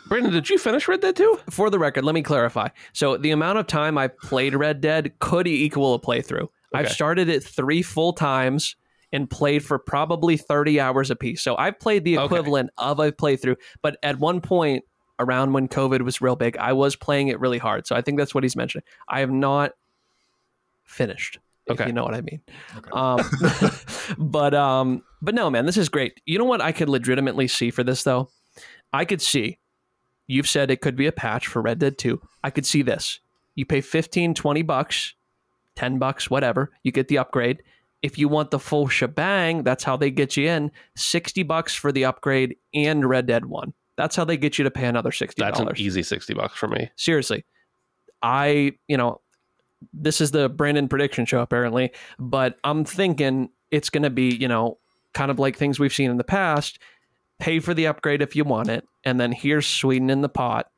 It's- Brandon, did you finish Red Dead 2? For the record, let me clarify. So the amount of time I played Red Dead could equal a playthrough. I've Okay. started it three full times and played for probably 30 hours apiece. So I've played the Okay. equivalent of a playthrough, but at one point around when COVID was real big, I was playing it really hard. So I think that's what he's mentioning. I have not finished. If Okay. you know what I mean. Okay. Um, but um, but no, man, this is great. You know what I could legitimately see for this though? I could see. You've said it could be a patch for Red Dead 2. I could see this. You pay 15, 20 bucks, 10 bucks, whatever. You get the upgrade. If you want the full shebang, that's how they get you in. 60 bucks for the upgrade and Red Dead 1. That's how they get you to pay another $60. That's an easy 60 bucks for me. Seriously. I, you know, this is the Brandon prediction show apparently, but I'm thinking it's going to be, you know, kind of like things we've seen in the past. Pay for the upgrade if you want it, and then here's Sweden in the pot.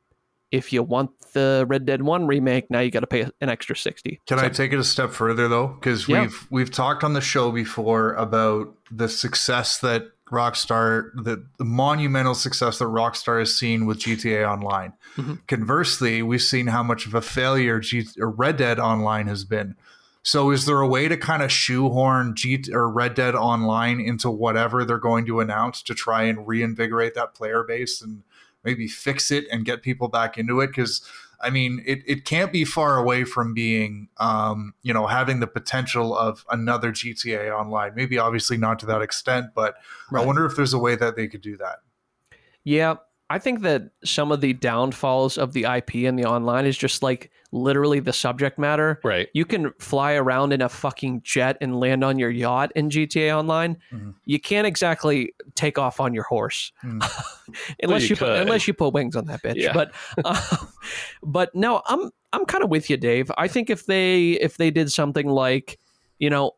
If you want the Red Dead 1 remake, now you got to pay an extra 60. Can I take it a step further though? Because Yeah. we've we've talked on the show before about the success that Rockstar, the, the monumental success that Rockstar has seen with GTA Online. Mhm. Conversely, we've seen how much of a failure G, Red Dead Online has been. So, is there a way to kind of shoehorn G or Red Dead Online into whatever they're going to announce to try and reinvigorate that player base and maybe fix it and get people back into it? Because I mean, it, it can't be far away from being, um, you know, having the potential of another GTA Online. Maybe obviously not to that extent, but I wonder if there's a way that they could do that. Yeah, I think that some of the downfalls of the IP and the online is just like literally the subject matter. Right. You can fly around in a fucking jet and land on your yacht in GTA Online. Mm-hmm. Mhm. You can't exactly take off on your horse Mm. unless you you, put, unless you put wings on that bitch. Yeah. But uh, but no, I'm I'm kind of with you, Dave. I think if they if they did something like you know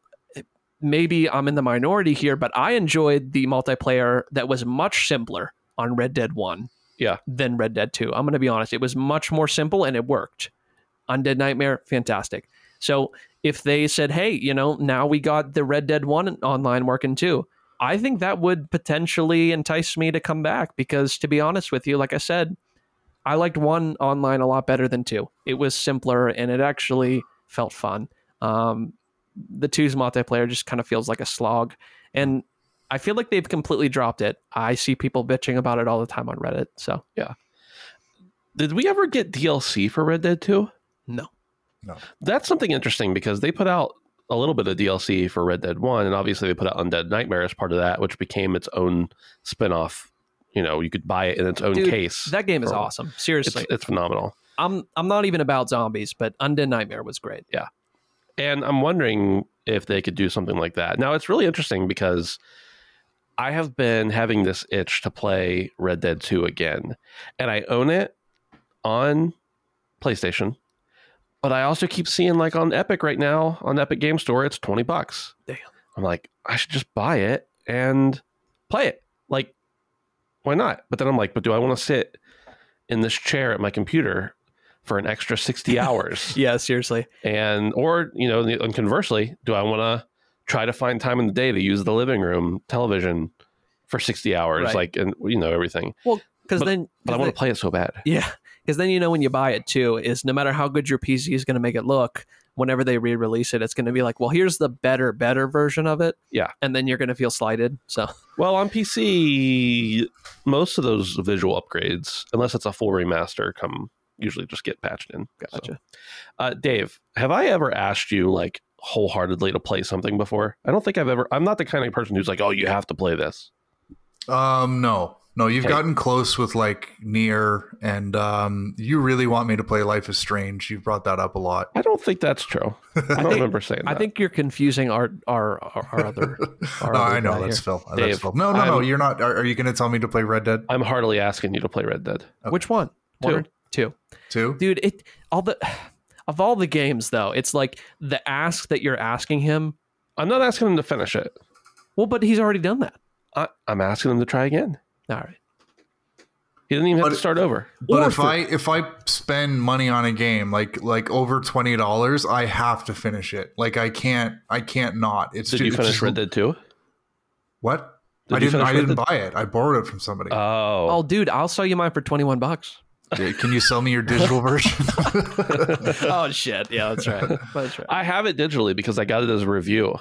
maybe I'm in the minority here, but I enjoyed the multiplayer that was much simpler on Red Dead 1 Yeah. than Red Dead 2. I'm going to be honest. It was much more simple and it worked. Undead Nightmare, fantastic. So if they said, hey, you know, now we got the Red Dead 1 online working too, I think that would potentially entice me to come back because to be honest with you, like I said, I liked 1 online a lot better than 2. It was simpler and it actually felt fun. Um, the two's multiplayer just kind of feels like a slog. And I feel like they've completely dropped it. I see people bitching about it all the time on Reddit. So yeah. Did we ever get DLC for Red Dead 2? No. No. That's something interesting because they put out a little bit of DLC for Red Dead 1, and obviously they put out Undead Nightmare as part of that, which became its own spin off. You know, you could buy it in its own Dude, case. That game is for- awesome. it's, Seriously. it's phenomenal. I'm I'm not even about zombies, but Undead Nightmare was great. Yeah. And I'm wondering if they could do something like that. Now, it's really interesting because I have been having this itch to play Red Dead 2 again, and I own it on PlayStation. But I also keep seeing like on Epic right now, on Epic Game Store, it's 20 bucks. Damn. I'm like, I should just buy it and play it. Like, why not? But then I'm like, but do I want to sit in this chair at my computer for an extra 60 hours? Yeah, seriously. and or you know and conversely do i want to try to find time in the day to use the living room television for 60 hours Right. like and you know everything Well, because then but I want to play it so bad Yeah, because then you know when you buy it too is no matter how good your PC is going to make it look, whenever they re-release it, it's going to be like, well, here's the better, better version of it. Yeah. and then you're going to feel slighted. So well on pc most of those visual upgrades unless it's a full remaster come usually just get patched in So, gotcha. uh, dave have i ever asked you like wholeheartedly to play something before i don't think i've ever i'm not the kind of person who's like oh you have to play this Um, no, no, you've Okay. gotten close with like NieR, and um, you really want me to play Life is Strange. You've brought that up a lot. i don't think that's true i don't think- remember saying That. I think you're confusing our our our, our other. Our no, other I know that's here. Phil. That's Phil. No, no, no. I'm- You're not. Are, are you going to tell me to play Red Dead i'm heartily asking you to play red dead Which one? One Two. two? dude it all the of all the games, though, it's like the ask that you're asking him. I'm not asking him to finish it. Well, but he's already done that. I, I'm asking him to try again. All right. He didn't even have But- to start over. But Or if for- I if I spend money on a game like like over twenty dollars, I have to finish it. Like I can't I can't not. It's Did ju- you it's finish just- Red Dead 2? What? Did I didn't. I didn't buy it. I borrowed it from somebody. Oh. Oh, dude, I'll sell you mine for 21 bucks. Yeah, Can you sell me your digital version? oh, shit. Yeah, that's right. That's right. I have it digitally because I got it as a review.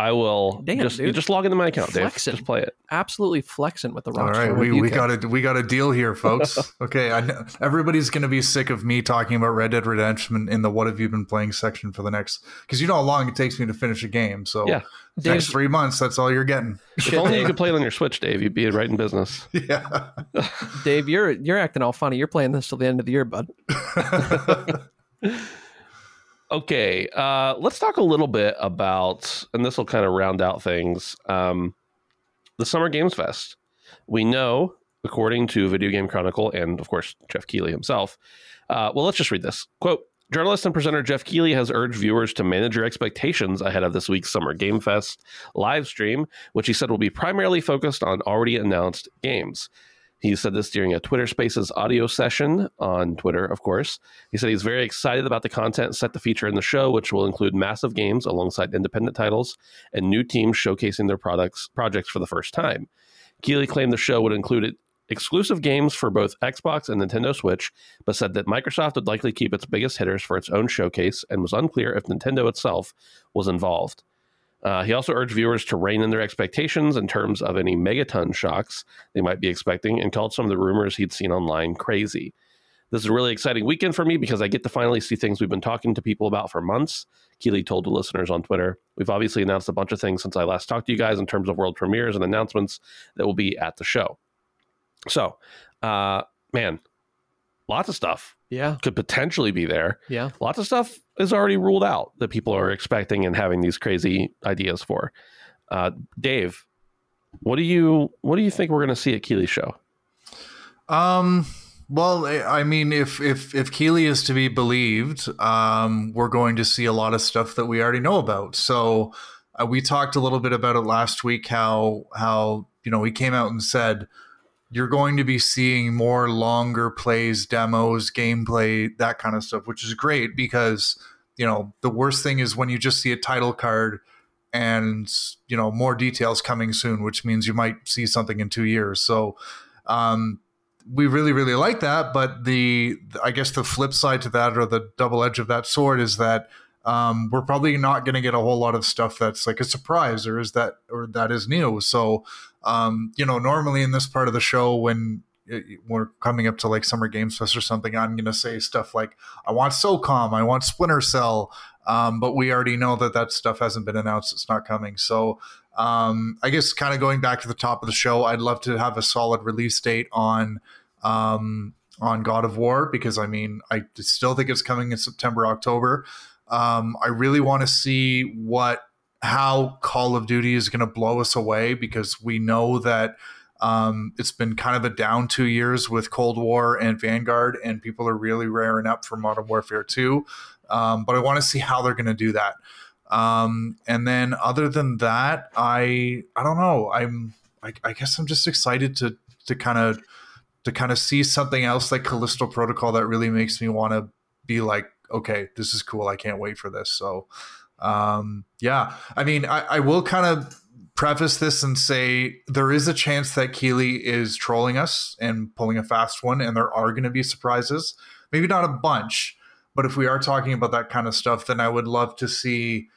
I will Damn, just you dude. just log into my account, Dave. Just play it. Absolutely flexing with the All All right, we, we got a we got a deal here, folks. Okay, I know, everybody's gonna be sick of me talking about Red Dead Redemption in the "What have you been playing" section for the next because you know how long it takes me to finish a game. So Yeah. next three months, that's all you're getting. If only you could play it on your Switch, Dave. You'd be right in business. Yeah. Dave, you're you're acting all funny. You're playing this till the end of the year, bud. Okay, uh, let's talk a little bit about, and this will kind of round out things. Um, the Summer Games Fest. We know, according to Video Game Chronicle and of course Geoff Keighley himself. Uh, well, let's just read this quote. Journalist and presenter Geoff Keighley has urged viewers to manage your expectations ahead of this week's Summer Game Fest live stream, which he said will be primarily focused on already announced games. He said this during a Twitter Spaces audio session on Twitter, of course. He said he's very excited about the content set to feature in the show, which will include massive games alongside independent titles and new teams showcasing their products projects for the first time. Keighley claimed the show would include exclusive games for both Xbox and Nintendo Switch, but said that Microsoft would likely keep its biggest hitters for its own showcase and was unclear if Nintendo itself was involved. Uh, he also urged viewers to rein in their expectations in terms of any megaton shocks they might be expecting and called some of the rumors he'd seen online crazy. This is a really exciting weekend for me because I get to finally see things we've been talking to people about for months. Keighley told the listeners on Twitter. We've obviously announced a bunch of things since I last talked to you guys in terms of world premieres and announcements that will be at the show. So, uh, man, lots of stuff Yeah, could potentially be there. yeah. Lots of stuff is already ruled out that people are expecting and having these crazy ideas for. Uh, Dave, what do you what do you think we're going to see at Keighley's show? Um. Well, I I mean, if if if Keighley is to be believed, um, we're going to see a lot of stuff that we already know about. So uh, we talked a little bit about it last week. How how you know he came out and said you're going to be seeing more longer plays, demos, gameplay, that kind of stuff, which is great because you know the worst thing is when you just see a title card and you know more details coming soon, which means you might see something in two years. So. Um, we really really like that but the i guess the flip side to that or the double edge of that sword is that um, we're probably not going to get a whole lot of stuff that's like a surprise or is that or that is new so um, you know normally in this part of the show when it- we're coming up to like summer games fest or something i'm going to say stuff like i want socom i want splinter cell um, but we already know that that stuff hasn't been announced it's not coming so um, I guess kind of going back to the top of the show, I'd love to have a solid release date on um, on God of War because I mean I still think it's coming in September October. Um, I really want to see what how Call of Duty is going to blow us away because we know that um, it's been kind of a down two years with Cold War and Vanguard, and people are really raring up for Modern Warfare 2. Um, but I want to see how they're going to do that. Um, and then other than that, I I don't know. I'm I, I guess I'm just excited to to kind of to kind of see something else like Callisto Protocol that really makes me want to be like, okay, this is cool. I can't wait for this. So, um, yeah. I mean, I, I will kind of preface this and say there is a chance that Keighley is trolling us and pulling a fast one, and there are going to be surprises. Maybe not a bunch, but if we are talking about that kind of stuff, then I would love to see,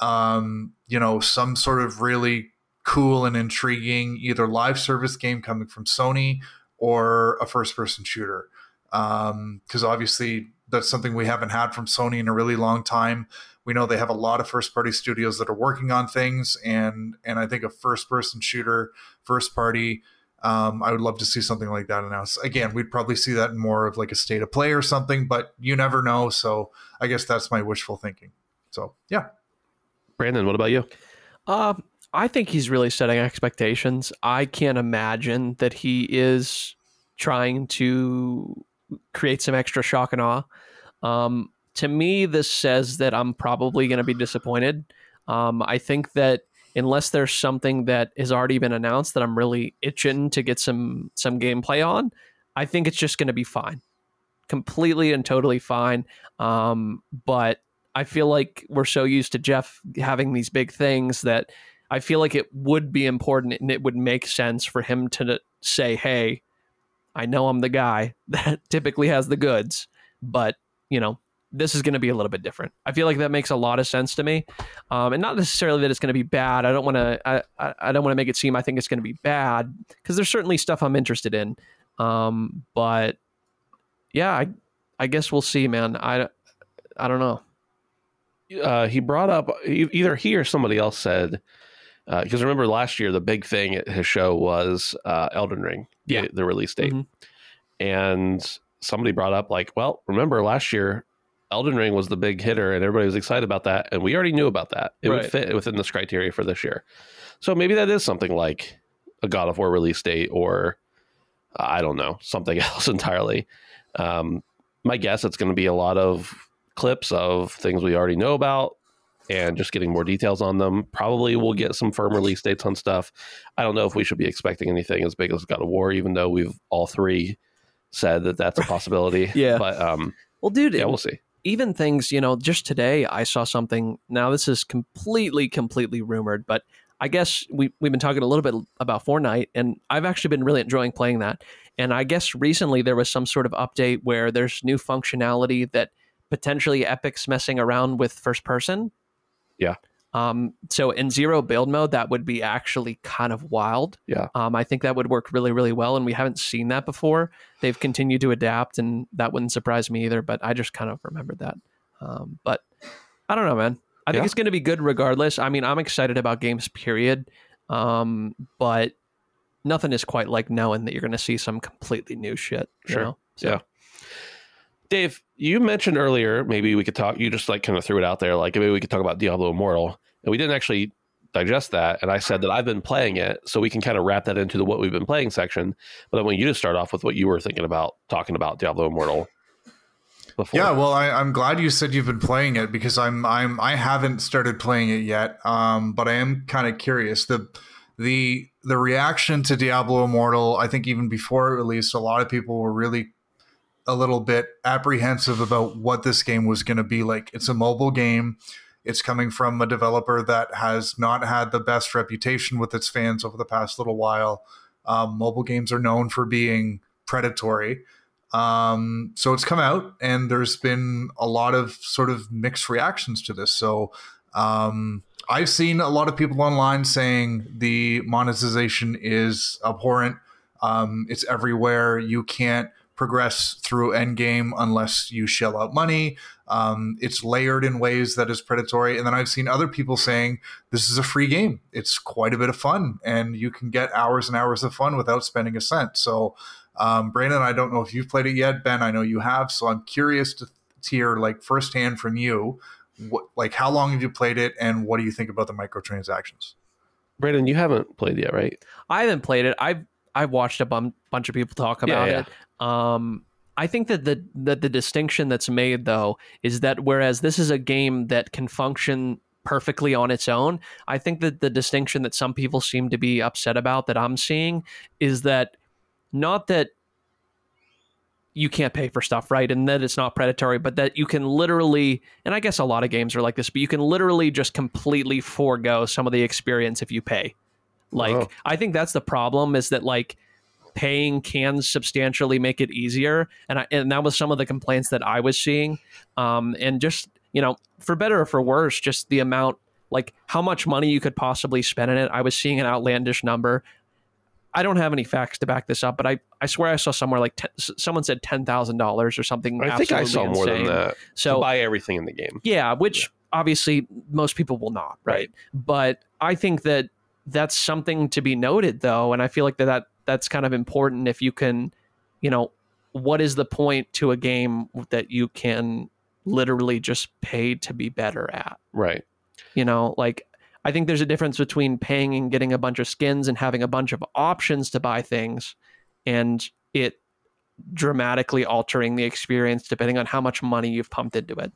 um, you know, some sort of really cool and intriguing either live service game coming from Sony or a first person shooter. Um, because obviously, that's something we haven't had from Sony in a really long time. We know they have a lot of first party studios that are working on things, and and I think a first person shooter, first party. Um, I would love to see something like that announced. Again, we'd probably see that in more of like a state of play or something, but you never know. So I guess that's my wishful thinking. So yeah, Brandon, what about you? Uh, I think he's really setting expectations. I can't imagine that he is trying to create some extra shock and awe. Um, to me, this says that I'm probably going to be disappointed. Um, I think that unless there's something that has already been announced that I'm really itching to get some some gameplay on, I think it's just going to be fine, completely and totally fine. Um, but I feel like we're so used to Geoff having these big things that I feel like it would be important and it would make sense for him to say, "Hey, I know I'm the guy that typically has the goods, but you know, this is going to be a little bit different. I feel like that makes a lot of sense to me, um, and not necessarily that it's going to be bad. I don't want to. I, I, I don't want to make it seem I think it's going to be bad because there's certainly stuff I'm interested in, um, but yeah, I I guess we'll see, man. I I don't know. Uh, he brought up either he or somebody else said because uh, remember last year the big thing at his show was uh, Elden Ring, yeah, the, the release date, mm-hmm. and somebody brought up like, well, remember last year Elden Ring was the big hitter, and everybody was excited about that, and we already knew about that. It right. would fit within this criteria for this year, so maybe that is something like a God of War release date, or I don't know, something else entirely. Um, my guess it's going to be a lot of clips of things we already know about and just getting more details on them. Probably we'll get some firm release dates on stuff. I don't know if we should be expecting anything as big as God of War, even though we've all three said that that's a possibility. yeah. But um, well, dude, yeah, we'll see. Even things, you know, just today I saw something. Now this is completely, completely rumored, but I guess we we've been talking a little bit about Fortnite, and I've actually been really enjoying playing that. And I guess recently there was some sort of update where there's new functionality that potentially Epic's messing around with first person yeah. Um, so in zero build mode, that would be actually kind of wild. Yeah. Um, I think that would work really, really well. And we haven't seen that before. They've continued to adapt, and that wouldn't surprise me either. But I just kind of remembered that. Um, but I don't know, man. I think it's going to be good regardless. I mean, I'm excited about games, period. Um, but nothing is quite like knowing that you're going to see some completely new shit. Sure. So. Yeah. Dave, you mentioned earlier, maybe we could talk, you just like kind of threw it out there, like maybe we could talk about Diablo Immortal. And we didn't actually digest that. And I said that I've been playing it, so we can kind of wrap that into the what we've been playing section. But I want you to start off with what you were thinking about talking about Diablo Immortal. Before. Yeah, well, I, am glad you said you've been playing it because I'm I'm I haven't started playing it yet. Um, but I am kind of curious. The the the reaction to Diablo Immortal, I think even before it released, a lot of people were really a little bit apprehensive about what this game was going to be like. It's a mobile game. It's coming from a developer that has not had the best reputation with its fans over the past little while. Um, mobile games are known for being predatory. Um, so it's come out, and there's been a lot of sort of mixed reactions to this. So um, I've seen a lot of people online saying the monetization is abhorrent. Um, it's everywhere. You can't progress through endgame unless you shell out money. Um, it's layered in ways that is predatory. And then I've seen other people saying this is a free game. It's quite a bit of fun, and you can get hours and hours of fun without spending a cent. So, um, Brandon, I don't know if you've played it yet. Ben, I know you have. So I'm curious to, to hear like firsthand from you. What, like how long have you played it and what do you think about the microtransactions brandon you haven't played yet right i haven't played it i've I've watched a bum- bunch of people talk about yeah, yeah. it. Um, I think that the that the distinction that's made though is that whereas this is a game that can function perfectly on its own, I think that the distinction that some people seem to be upset about that I'm seeing is that not that you can't pay for stuff, right? And that it's not predatory, but that you can literally, and I guess a lot of games are like this, but you can literally just completely forego some of the experience if you pay. Like oh. I think that's the problem is that like paying can substantially make it easier, and I, and that was some of the complaints that I was seeing. Um, and just you know, for better or for worse, just the amount like how much money you could possibly spend in it. I was seeing an outlandish number. I don't have any facts to back this up, but I, I swear I saw somewhere like ten, someone said ten thousand dollars or something. I think I saw insane. more than that. So to buy everything in the game. Yeah, which yeah. obviously most people will not, right? right? But I think that that's something to be noted though and i feel like that, that that's kind of important if you can you know what is the point to a game that you can literally just pay to be better at right you know like i think there's a difference between paying and getting a bunch of skins and having a bunch of options to buy things and it dramatically altering the experience depending on how much money you've pumped into it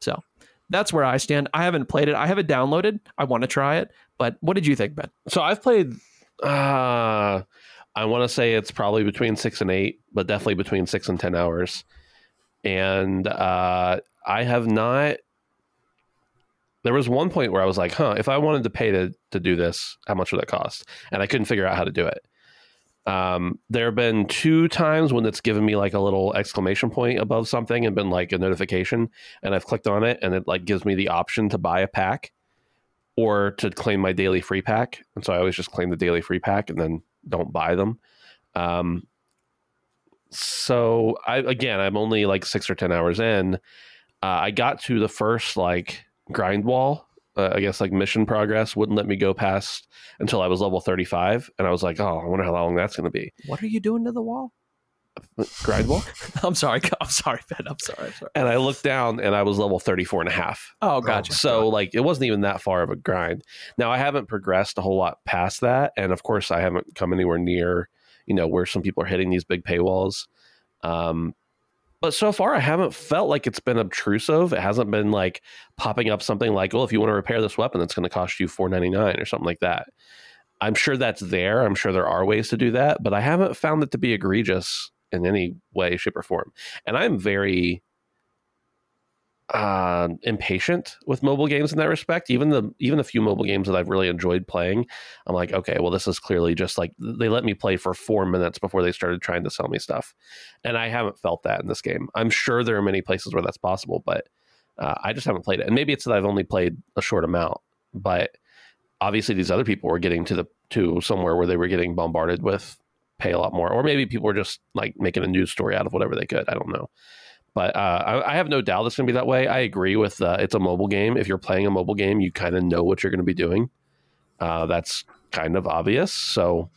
So that's where I stand. I haven't played it. I have it downloaded. I want to try it. But what did you think, Ben? So I've played. Uh, I want to say it's probably between six and eight, but definitely between six and ten hours. And uh, I have not. There was one point where I was like, "Huh, if I wanted to pay to to do this, how much would that cost?" And I couldn't figure out how to do it. Um, there have been two times when it's given me like a little exclamation point above something and been like a notification, and I've clicked on it and it like gives me the option to buy a pack or to claim my daily free pack. And so I always just claim the daily free pack and then don't buy them. Um, so I again, I'm only like six or ten hours in. Uh, I got to the first like grind wall uh, I guess like mission progress wouldn't let me go past until I was level 35. And I was like, oh, I wonder how long that's going to be. What are you doing to the wall? Grind wall? I'm sorry. I'm sorry, Ben. I'm sorry. I'm sorry. And I looked down and I was level 34 and a half. Oh, gotcha. So like it wasn't even that far of a grind. Now I haven't progressed a whole lot past that. And of course I haven't come anywhere near, you know, where some people are hitting these big paywalls. Um, but so far, I haven't felt like it's been obtrusive. It hasn't been like popping up something like, "Well, if you want to repair this weapon, that's going to cost you four ninety nine or something like that." I'm sure that's there. I'm sure there are ways to do that, but I haven't found it to be egregious in any way, shape, or form. And I'm very uh, impatient with mobile games in that respect. Even the even the few mobile games that I've really enjoyed playing, I'm like, okay, well, this is clearly just like they let me play for four minutes before they started trying to sell me stuff, and I haven't felt that in this game. I'm sure there are many places where that's possible, but uh, I just haven't played it. And maybe it's that I've only played a short amount, but obviously these other people were getting to the to somewhere where they were getting bombarded with pay a lot more, or maybe people were just like making a news story out of whatever they could. I don't know. But uh, I, I, have no doubt it's going to be that way. I agree with uh, it's a mobile game. If you're playing a mobile game, you kind of know what you're going to be doing. Uh, that's kind of obvious. So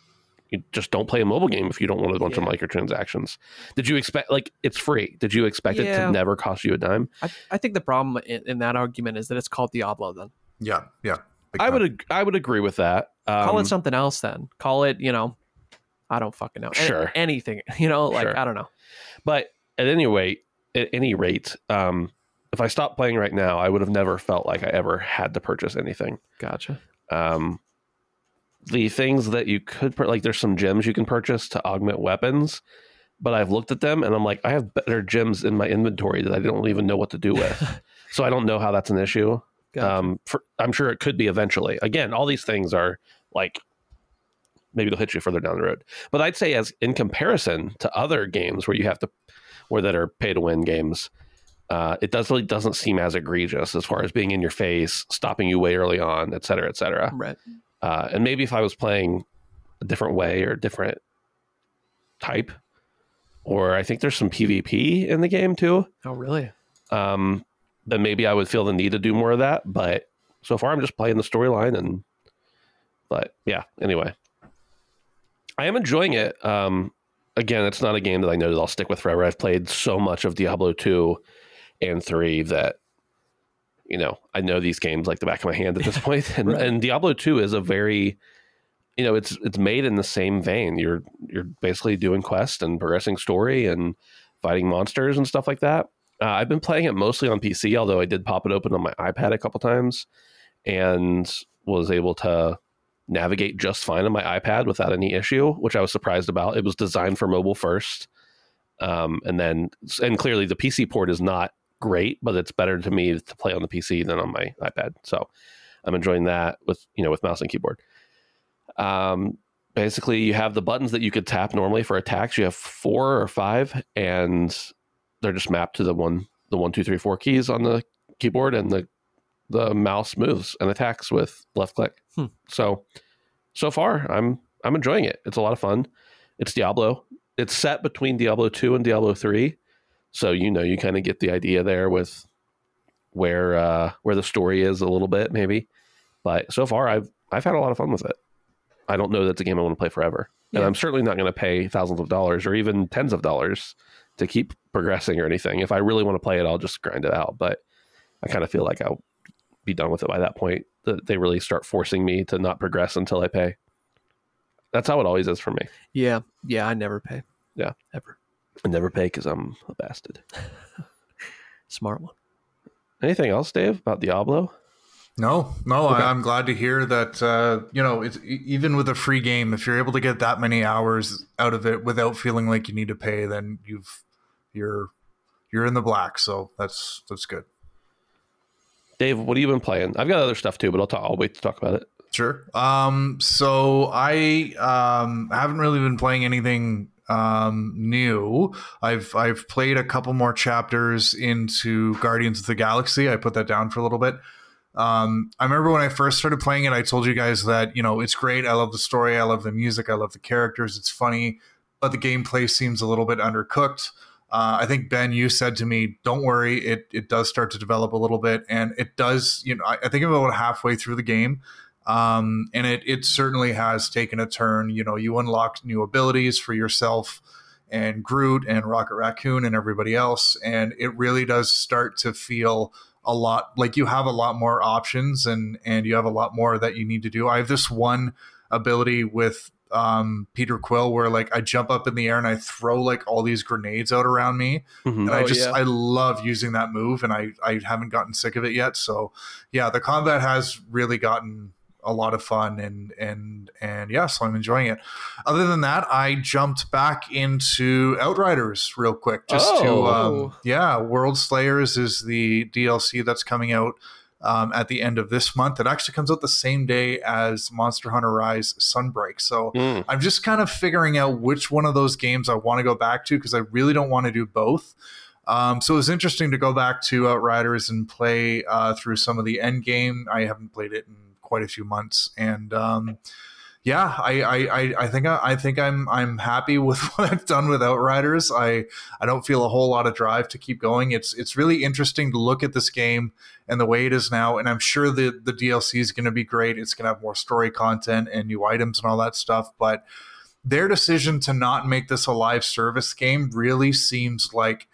you just don't play a mobile game if you don't want a bunch yeah. of microtransactions. Did you expect like it's free? Did you expect yeah. it to never cost you a dime? I, I think the problem in, in, that argument is that it's called Diablo. Then yeah, yeah. I would I would agree with that. Um, Call it something else then. Call it you know, I don't fucking know. Sure, anything you know, like sure. I don't know. But at any rate, at any rate, um, if I stopped playing right now, I would have never felt like I ever had to purchase anything. Gotcha. Um, the things that you could like, there's some gems you can purchase to augment weapons, but I've looked at them and I'm like, I have better gems in my inventory that I don't even know what to do with. so I don't know how that's an issue. Gotcha. Um, for, I'm sure it could be eventually. Again, all these things are like maybe they'll hit you further down the road. But I'd say as in comparison to other games where you have to or that are pay to win games, uh, it does really doesn't seem as egregious as far as being in your face, stopping you way early on, et cetera, et cetera. Right. Uh, and maybe if I was playing a different way or different type, or I think there's some PvP in the game too. Oh, really? Um, then maybe I would feel the need to do more of that. But so far, I'm just playing the storyline, and but yeah. Anyway, I am enjoying it. Um, again, it's not a game that I know that I'll stick with forever. I've played so much of Diablo 2 and 3 that you know, I know these games like the back of my hand at this point. And, right. and Diablo 2 is a very you know, it's it's made in the same vein. You're you're basically doing quests and progressing story and fighting monsters and stuff like that. Uh, I've been playing it mostly on PC, although I did pop it open on my iPad a couple times and was able to navigate just fine on my iPad without any issue, which I was surprised about. It was designed for mobile first. Um, and then, and clearly the PC port is not great, but it's better to me to play on the PC than on my iPad. So I'm enjoying that with, you know, with mouse and keyboard. Um, basically you have the buttons that you could tap normally for attacks. You have four or five and they're just mapped to the one, the one, two, three, four keys on the keyboard and the the mouse moves and attacks with left click. Hmm. So so far I'm I'm enjoying it. It's a lot of fun. It's Diablo. It's set between Diablo 2 and Diablo 3. So you know you kind of get the idea there with where uh where the story is a little bit maybe. But so far I've I've had a lot of fun with it. I don't know that's a game I want to play forever. Yeah. And I'm certainly not going to pay thousands of dollars or even tens of dollars to keep progressing or anything. If I really want to play it, I'll just grind it out. But I kind of feel like I'll be done with it by that point. That they really start forcing me to not progress until I pay. That's how it always is for me. Yeah, yeah, I never pay. Yeah, ever. I never pay because I'm a bastard. Smart one. Anything else, Dave, about Diablo? No, no, Okay. I, I'm glad to hear that. Uh, you know, it's even with a free game, if you're able to get that many hours out of it without feeling like you need to pay, then you've you're you're in the black. So that's that's good. Dave, what have you been playing? I've got other stuff too, but I'll, talk, I'll wait to talk about it. Sure. Um, so I um, haven't really been playing anything um, new. I've I've played a couple more chapters into Guardians of the Galaxy. I put that down for a little bit. Um, I remember when I first started playing it, I told you guys that you know it's great. I love the story. I love the music. I love the characters. It's funny, but the gameplay seems a little bit undercooked. Uh, I think Ben, you said to me, "Don't worry, it it does start to develop a little bit, and it does." You know, I, I think about halfway through the game, um, and it it certainly has taken a turn. You know, you unlock new abilities for yourself and Groot and Rocket Raccoon and everybody else, and it really does start to feel a lot like you have a lot more options and and you have a lot more that you need to do. I have this one ability with um, Peter Quill where like I jump up in the air and I throw like all these grenades out around me Mhm. and I Oh, just yeah. I love using that move, and I I haven't gotten sick of it yet. So yeah, the combat has really gotten a lot of fun, and and and yeah, so I'm enjoying it. Other than that, I jumped back into Outriders real quick, just to Oh. um, yeah, World Slayers is the DLC that's coming out. Um, at the end of this month, it actually comes out the same day as Monster Hunter Rise Sunbreak. So Mm. I'm just kind of figuring out which one of those games I want to go back to because I really don't want to do both. Um, so it was interesting to go back to Outriders and play uh, through some of the end game. I haven't played it in quite a few months, and um, yeah, I, I, I, think I, I think I'm I'm happy with what I've done with Outriders. I I don't feel a whole lot of drive to keep going. It's it's really interesting to look at this game and the way it is now, and I'm sure the the DLC is going to be great. It's going to have more story content and new items and all that stuff, but their decision to not make this a live service game really seems like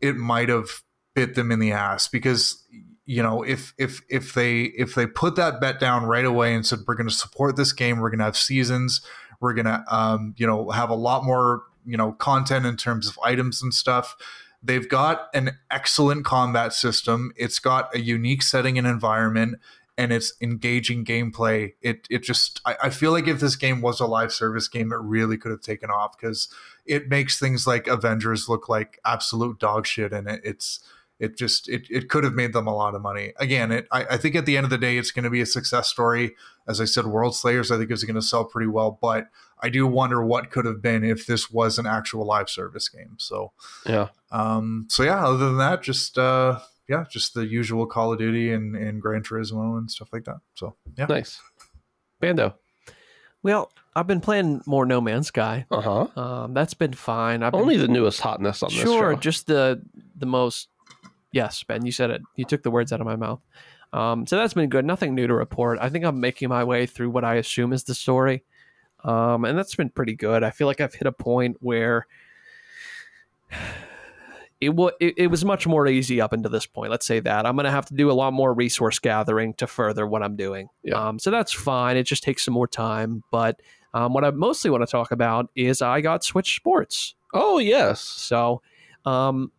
it might have bit them in the ass because you know if if if they if they put that bet down right away and said we're going to support this game we're going to have seasons we're going to um, you know have a lot more you know content in terms of items and stuff they've got an excellent combat system it's got a unique setting and environment and it's engaging gameplay. It it just I, I feel like if this game was a live service game it really could have taken off because it makes things like avengers look like absolute dog shit and it, it's it just it, it could have made them a lot of money again it I, I think at the end of the day it's going to be a success story as i said world slayers i think is going to sell pretty well but i do wonder what could have been if this was an actual live service game so Yeah. um so yeah other than that just uh yeah just the usual call of duty and, and gran turismo and stuff like that so yeah Nice. Bando. Well, I've been playing more No Man's Sky. Uh huh. Um, that's been fine. I've been, Only the newest hotness on this sure, just the the most. Yes, Ben, you said it. You took the words out of my mouth. Um, so that's been good. Nothing new to report. I think I'm making my way through what I assume is the story, um, and that's been pretty good. I feel like I've hit a point where it, wa- it, it was much more easy up until this point. Let's say that I'm going to have to do a lot more resource gathering to further what I'm doing. Yeah. Um, so that's fine. It just takes some more time. But um, what I mostly want to talk about is I got Switch Sports. oh yes. So um,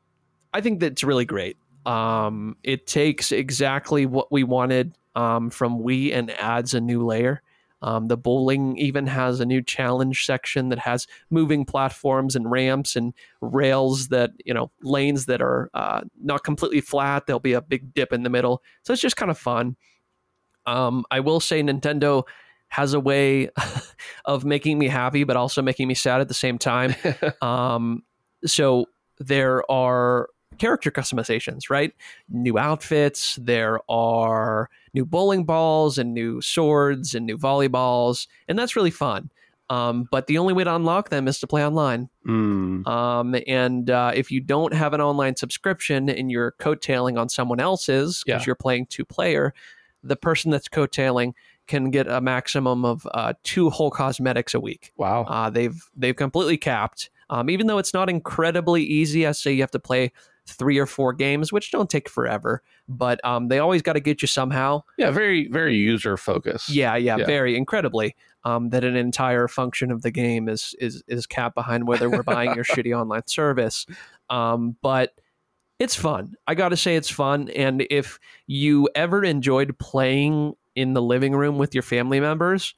I think that's really great. Um, it takes exactly what we wanted um, from Wii and adds a new layer. Um, the bowling even has a new challenge section that has moving platforms and ramps and rails that, you know, lanes that are uh, not completely flat. There'll be a big dip in the middle. So it's just kind of fun. Um, I will say Nintendo has a way of making me happy, but also making me sad at the same time. um, so there are character customizations, right? New outfits, there are new bowling balls and new swords and new volleyballs, and that's really fun. Um, but the only way to unlock them is to play online. Mm. Um, and uh, if you don't have an online subscription and you're coattailing on someone else's because Yeah. you're playing two player, the person that's coattailing can get a maximum of uh, two whole cosmetics a week. Wow. Uh, they've they've completely capped. Um, even though it's not incredibly easy, I say you have to play three or four games, which don't take forever, but um, they always got to get you somehow. yeah. Very very user focused. Yeah, yeah, Yeah. very incredibly. Um, that an entire function of the game is is is capped behind whether we're buying your shitty online service. Um, but it's fun. I got to say, it's fun. And if you ever enjoyed playing in the living room with your family members,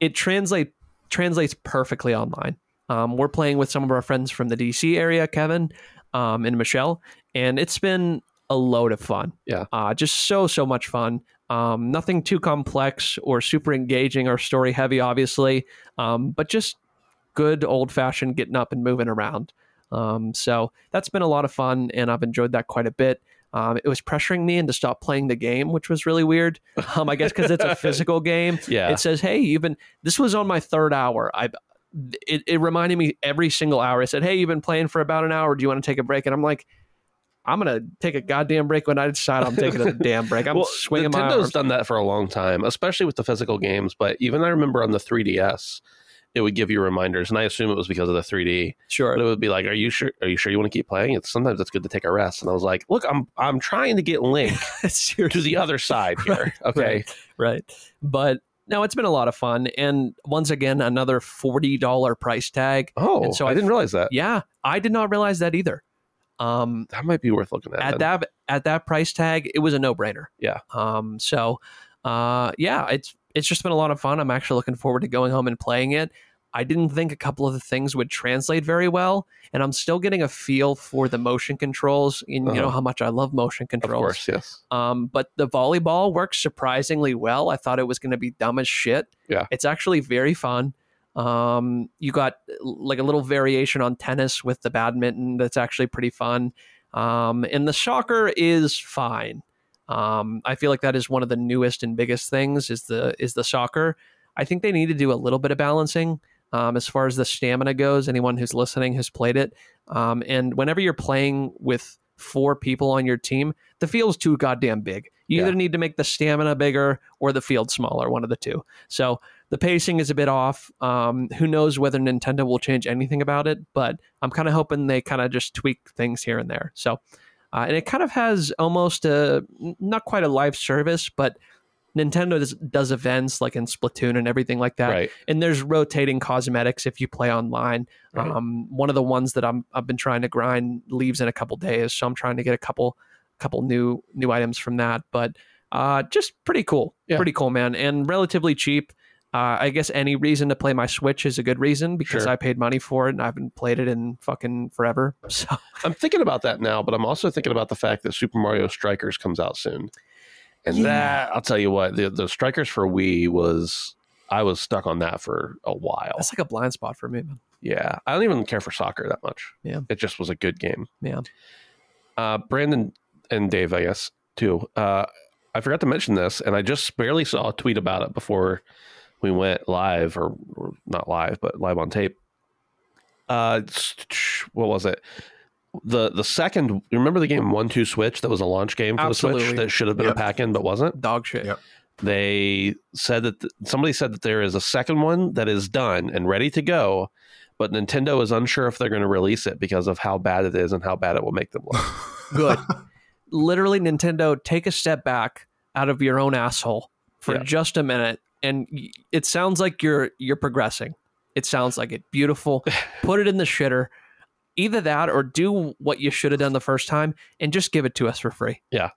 it translate translates perfectly online. Um, we're playing with some of our friends from the DC area, Kevin um, and Michelle, and it's been a load of fun. Yeah. uh, just so so much fun. Um, nothing too complex or super engaging or story heavy, obviously, um, but just good old fashioned getting up and moving around. Um, so that's been a lot of fun, and I've enjoyed that quite a bit. Um, it was pressuring me into stop playing the game, which was really weird. Um, I guess because it's a physical game. Yeah. It says, "Hey, you've been." This was on my third hour. I. It, it reminded me every single hour. I said, "Hey, you've been playing for about an hour. Do you want to take a break?" And I'm like, "I'm gonna take a goddamn break when I decide I'm taking a damn break." I'm well, swinging my Nintendo's arms. done that for a long time, especially with the physical games. But even I remember on the 3DS, it would give you reminders, and I assume it was because of the 3D. Sure. But it would be like, "Are you sure? Are you sure you want to keep playing?" It's sometimes it's good to take a rest. And I was like, "Look, I'm I'm trying to get Link to the other side here." Okay, right. But no, it's been a lot of fun. And once again, another $40 price tag. Oh, And so I I- didn't realize that. Yeah, I did not realize that either. Um, That might be worth looking at. at then. that at that price tag, it was a no brainer. Yeah. Um. So, uh, yeah, it's it's just been a lot of fun. I'm actually looking forward to going home and playing it. I didn't think a couple of the things would translate very well, and I'm still getting a feel for the motion controls. And you know Uh-huh. how much I love motion controls. of course, yes. Um, but the volleyball works surprisingly well. I thought it was going to be dumb as shit. Yeah. It's actually very fun. Um, you got like a little variation on tennis with the badminton that's actually pretty fun. Um, and the soccer is fine. Um, I feel like that is one of the newest and biggest things is the is the soccer. I think they need to do a little bit of balancing um, as far as the stamina goes. Anyone who's listening has played it, um, and whenever you're playing with four people on your team, the field's too goddamn big. You Yeah. either need to make the stamina bigger or the field smaller, one of the two. So the pacing is a bit off. Um, who knows whether Nintendo will change anything about it, but I'm kind of hoping they kind of just tweak things here and there. So, uh, and it kind of has almost a not quite a live service, but Nintendo does, does events like in Splatoon and everything like that. Right. And there's rotating cosmetics if you play online. Right. Um, one of the ones that I'm I've been trying to grind leaves in a couple days, so I'm trying to get a couple couple new new items from that. But uh, just pretty cool, Yeah. pretty cool, man, and relatively cheap. Uh, I guess any reason to play my Switch is a good reason because Sure. I paid money for it and I haven't played it in fucking forever. So I'm thinking about that now, but I'm also thinking about the fact that Super Mario Strikers comes out soon. And Yeah. that, I'll tell you what, the, the Strikers for Wii was, I was stuck on that for a while. that's like a blind spot for me, man. Yeah. I don't even care for soccer that much. Yeah. It just was a good game. Yeah. Uh, Brandon and Dave, I guess, too. Uh, I forgot to mention this, and I just barely saw a tweet about it before we went live, or, or not live, but live on tape. Uh, what was it? The the second, you remember the game One Two Switch that was a launch game for the Switch that should have been Yep. a pack in but wasn't. Dog shit. Yep. They said that th- somebody said that there is a second one that is done and ready to go, but Nintendo is unsure if they're going to release it because of how bad it is and how bad it will make them look. Good. Literally, Nintendo, take a step back out of your own asshole for Yeah. just a minute, and it sounds like you're you're progressing. It sounds like it. Beautiful. Put it in the shitter. Either that, or do what you should have done the first time, and just give it to us for free. Yeah.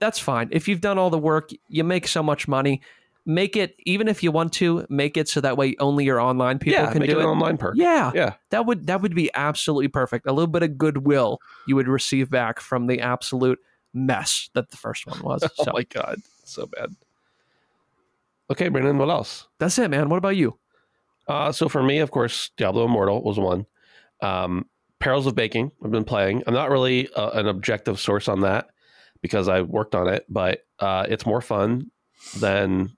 that's fine. If you've done all the work, you make so much money. Make it even if you want to make it so that way only your online people yeah, can make do it online perk. Yeah, Yeah. that would that would be absolutely perfect. A little bit of goodwill you would receive back from the absolute mess that the first one was. Oh So my god, so bad. Okay, Brandon, what else? that's it, man. What about you? Uh, so for me, of course, Diablo Immortal was one. Um, Perils of Baking, I've been playing. I'm not really uh, an objective source on that because I worked on it, but uh, it's more fun than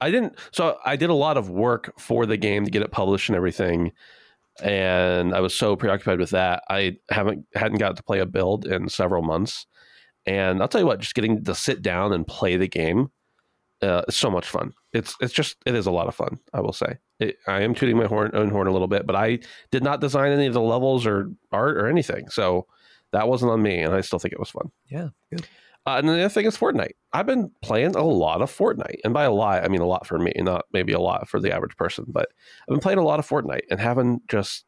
I didn't. So I did a lot of work for the game to get it published and everything, and I was so preoccupied with that I haven't hadn't got to play a build in several months. And I'll tell you what, just getting to sit down and play the game uh, is so much fun. It's it's just it is a lot of fun. I will say. It, I am tooting my horn, own horn a little bit, but I did not design any of the levels or art or anything, so that wasn't on me, and I still think it was fun. Yeah, good. Uh, and the other thing is Fortnite. I've been playing a lot of Fortnite, and by a lot, I mean a lot for me, not maybe a lot for the average person. But I've been playing a lot of Fortnite and having just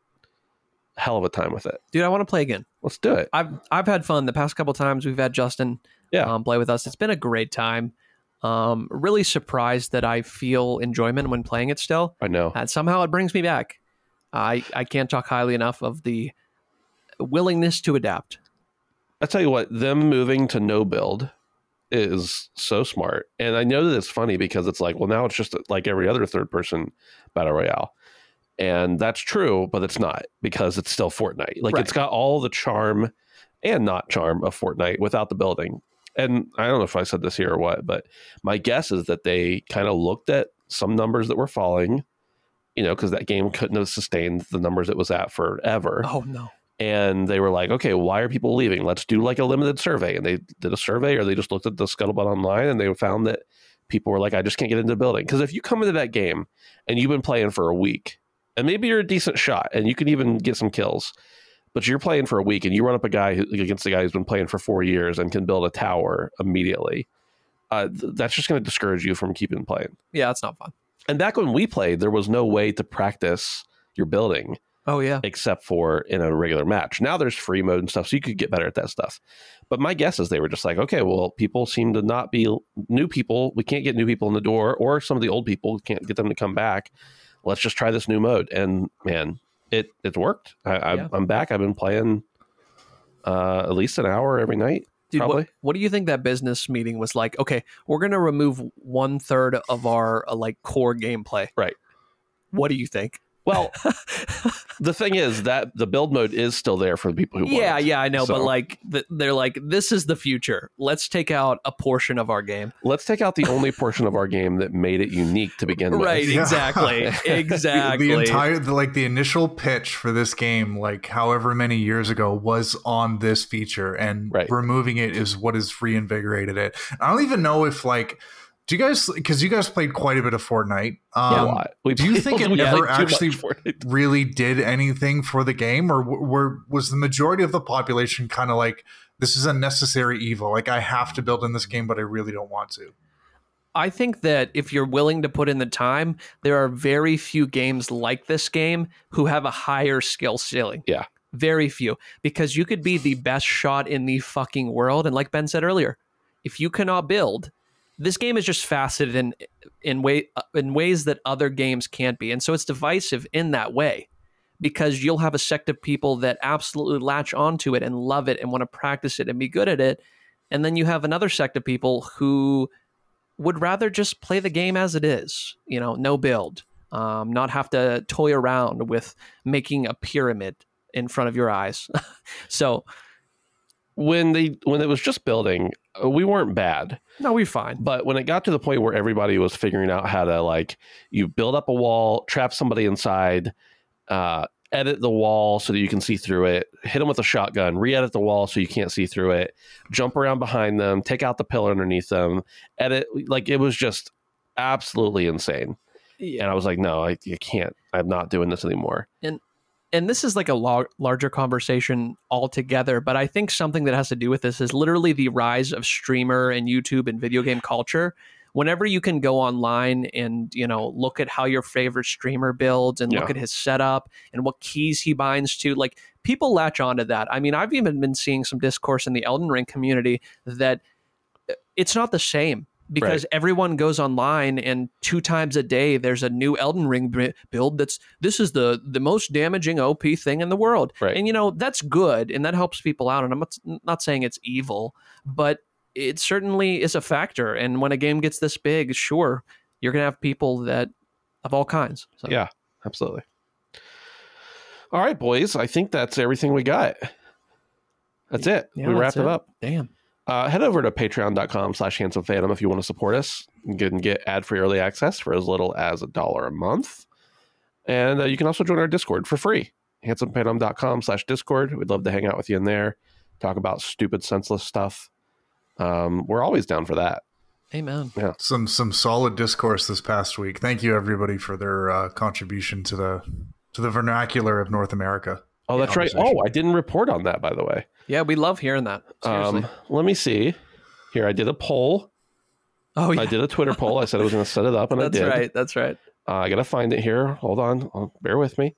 hell of a time with it. Dude, I want to play again. Let's do it. I've I've had fun the past couple times we've had Justin Yeah. um, play with us. It's been a great time. Um, really surprised that I feel enjoyment when playing it still. I know. And somehow it brings me back. I I can't talk highly enough of the willingness to adapt. I tell you what, them moving to no build is so smart. And I know that it's funny because it's like, well, now it's just like every other third person battle royale. And that's true, but it's not because it's still Fortnite. Like Right. it's got all the charm and not charm of Fortnite without the building. And I don't know if I said this here or what, but my guess is that they kind of looked at some numbers that were falling, you know, because that game couldn't have sustained the numbers it was at forever Oh no. and they were like, okay, why are people leaving? Let's do like a limited survey. And they did a survey, or they just looked at the scuttlebutt online, and they found that people were like, I just can't get into the building. Because if you come into that game and you've been playing for a week, and maybe you're a decent shot, and you can even get some kills, but you're playing for a week, and you run up a guy who, against a guy who's been playing for four years and can build a tower immediately. Uh, th- that's just going to discourage you from keeping playing. Yeah, it's not fun. And back when we played, there was no way to practice your building Oh yeah. except for in a regular match. Now there's free mode and stuff, so you could get better at that stuff. But my guess is they were just like, okay, well, people seem to not be new people. We can't get new people in the door, or some of the old people can't get them to come back. Let's just try this new mode. And man, it it's worked. I, Yeah. I'm back. I've been playing uh, at least an hour every night. Dude, Probably. what, what do you think that business meeting was like? Okay, we're gonna remove one third of our uh, like core gameplay. Right. What do you think? Well, the thing is that the build mode is still there for the people who want yeah, it. yeah, I know, So- but like they're like, this is the future. Let's take out a portion of our game. Let's take out the only portion of our game that made it unique to begin with. Right, Yeah. exactly, The- exactly. The, entire, the, like the initial pitch for this game, like however many years ago, was on this feature, and Right. removing it is what has reinvigorated it. I don't even know if like, do you guys? Because you guys played quite a bit of Fortnite. Um, a lot. We do you think it we ever played actually really did anything for the game, or were was the majority of the population kind of like, this is a necessary evil? Like I have to build in this game, but I really don't want to. I think that if you're willing to put in the time, there are very few games like this game who have a higher skill ceiling. Yeah. Very few. Because you could be the best shot in the fucking world. And like Ben said earlier, if you cannot build, this game is just faceted in in way in ways that other games can't be. And so it's divisive in that way. Because you'll have a sect of people that absolutely latch onto it and love it and want to practice it and be good at it. And then you have another sect of people who would rather just play the game as it is, you know, no build, um, not have to toy around with making a pyramid in front of your eyes. so, when they when it was just building, uh, we weren't bad. no, we're fine. But when it got to the point where everybody was figuring out how to like you build up a wall, trap somebody inside, uh, edit the wall so that you can see through it, hit them with a shotgun, re-edit the wall so you can't see through it, jump around behind them, take out the pillar underneath them, edit like it was just absolutely insane. And I was like, no, I, I can't. I'm not doing this anymore. and this is like a lar- larger conversation altogether, but I think something that has to do with this is literally the rise of streamer and YouTube and video game culture. Whenever you can go online and you know look at how your favorite streamer builds and look at his setup and what keys he binds to, like people latch onto that. I mean, I've even been seeing some discourse in the Elden Ring community that uh, it's not the same because everyone goes online and two times a day there's a new Elden Ring build that's this is the the most damaging OP thing in the world. Right. And you know, that's good and that helps people out and I'm not, not saying it's evil, but it certainly is a factor and when a game gets this big, sure, you're going to have people that of all kinds. So Yeah, absolutely. All right, boys. I think that's everything we got. That's it. Yeah, we that's wrapped it up. Damn. Uh, head over to patreon.com slash handsome phantom if you want to support us. You can get ad-free early access for as little as a dollar a month. And uh, you can also join our Discord for free. handsomephantom.com slash Discord. We'd love to hang out with you in there, talk about stupid, senseless stuff. Um, we're always down for that. Amen. some some solid discourse this past week. Thank you everybody for their uh, contribution to the to the vernacular of North America. Oh, that's right. Oh, I didn't report on that, by the way. Yeah, we love hearing that. Seriously. Um, let me see. Here, I did a poll. oh yeah. I did a Twitter poll. I said I was going to set it up, and that's I did. That's right. That's right. Uh, I gotta find it here. Hold on, Oh, bear with me.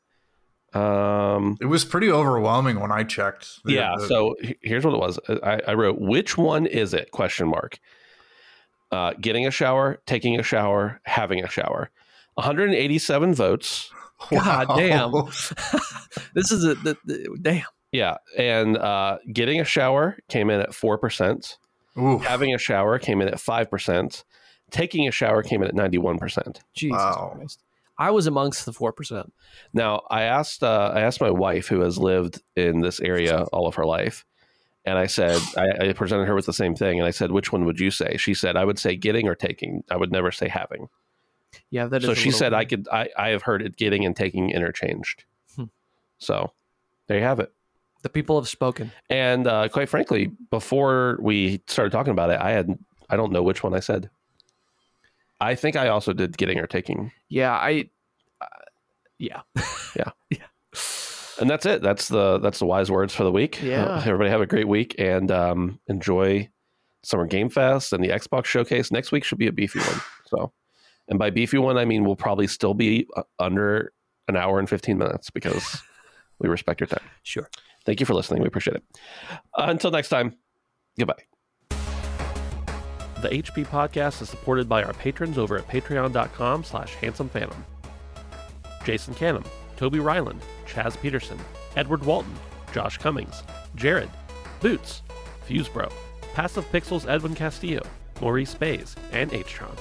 Um, It was pretty overwhelming when I checked. The- yeah. the- So here's what it was. I, I wrote, "Which one is it?" Question mark. Uh, getting a shower, taking a shower, having a shower. 187 votes. God damn. This is a the, the, damn. Yeah, and uh, getting a shower came in at four percent. Having a shower came in at five percent. Taking a shower came in at 91 percent. Jesus Wow. Christ. I was amongst the four percent. Now, I asked uh, I asked my wife, who has lived in this area all of her life, and I said I, I presented her with the same thing, and I said, "Which one would you say?" She said, "I would say getting or taking. I would never say having." Yeah, that is. so she said, "I could. I, I have heard it getting and taking interchanged." Hmm. So there you have it. the people have spoken. And uh, quite frankly, before we started talking about it, I had I don't know which one I said. I think I also did getting or taking, Yeah, I. Uh, yeah. yeah. yeah. and that's it. That's the that's the wise words for the week. Yeah. Uh, everybody have a great week and um, enjoy Summer Game Fest and the Xbox Showcase. Next week should be a beefy one. So, and by beefy one, I mean we'll probably still be uh, under an hour and fifteen minutes because we respect your time. Sure. Thank you for listening. We appreciate it. Uh, until next time, goodbye. The HP podcast is supported by our patrons over at patreon.com slash handsomephantom. Jason Canham, Toby Ryland, Chaz Peterson, Edward Walton, Josh Cummings, Jared, Boots, Fusebro, Passive Pixels Edwin Castillo, Maurice Bays, and H-Trons.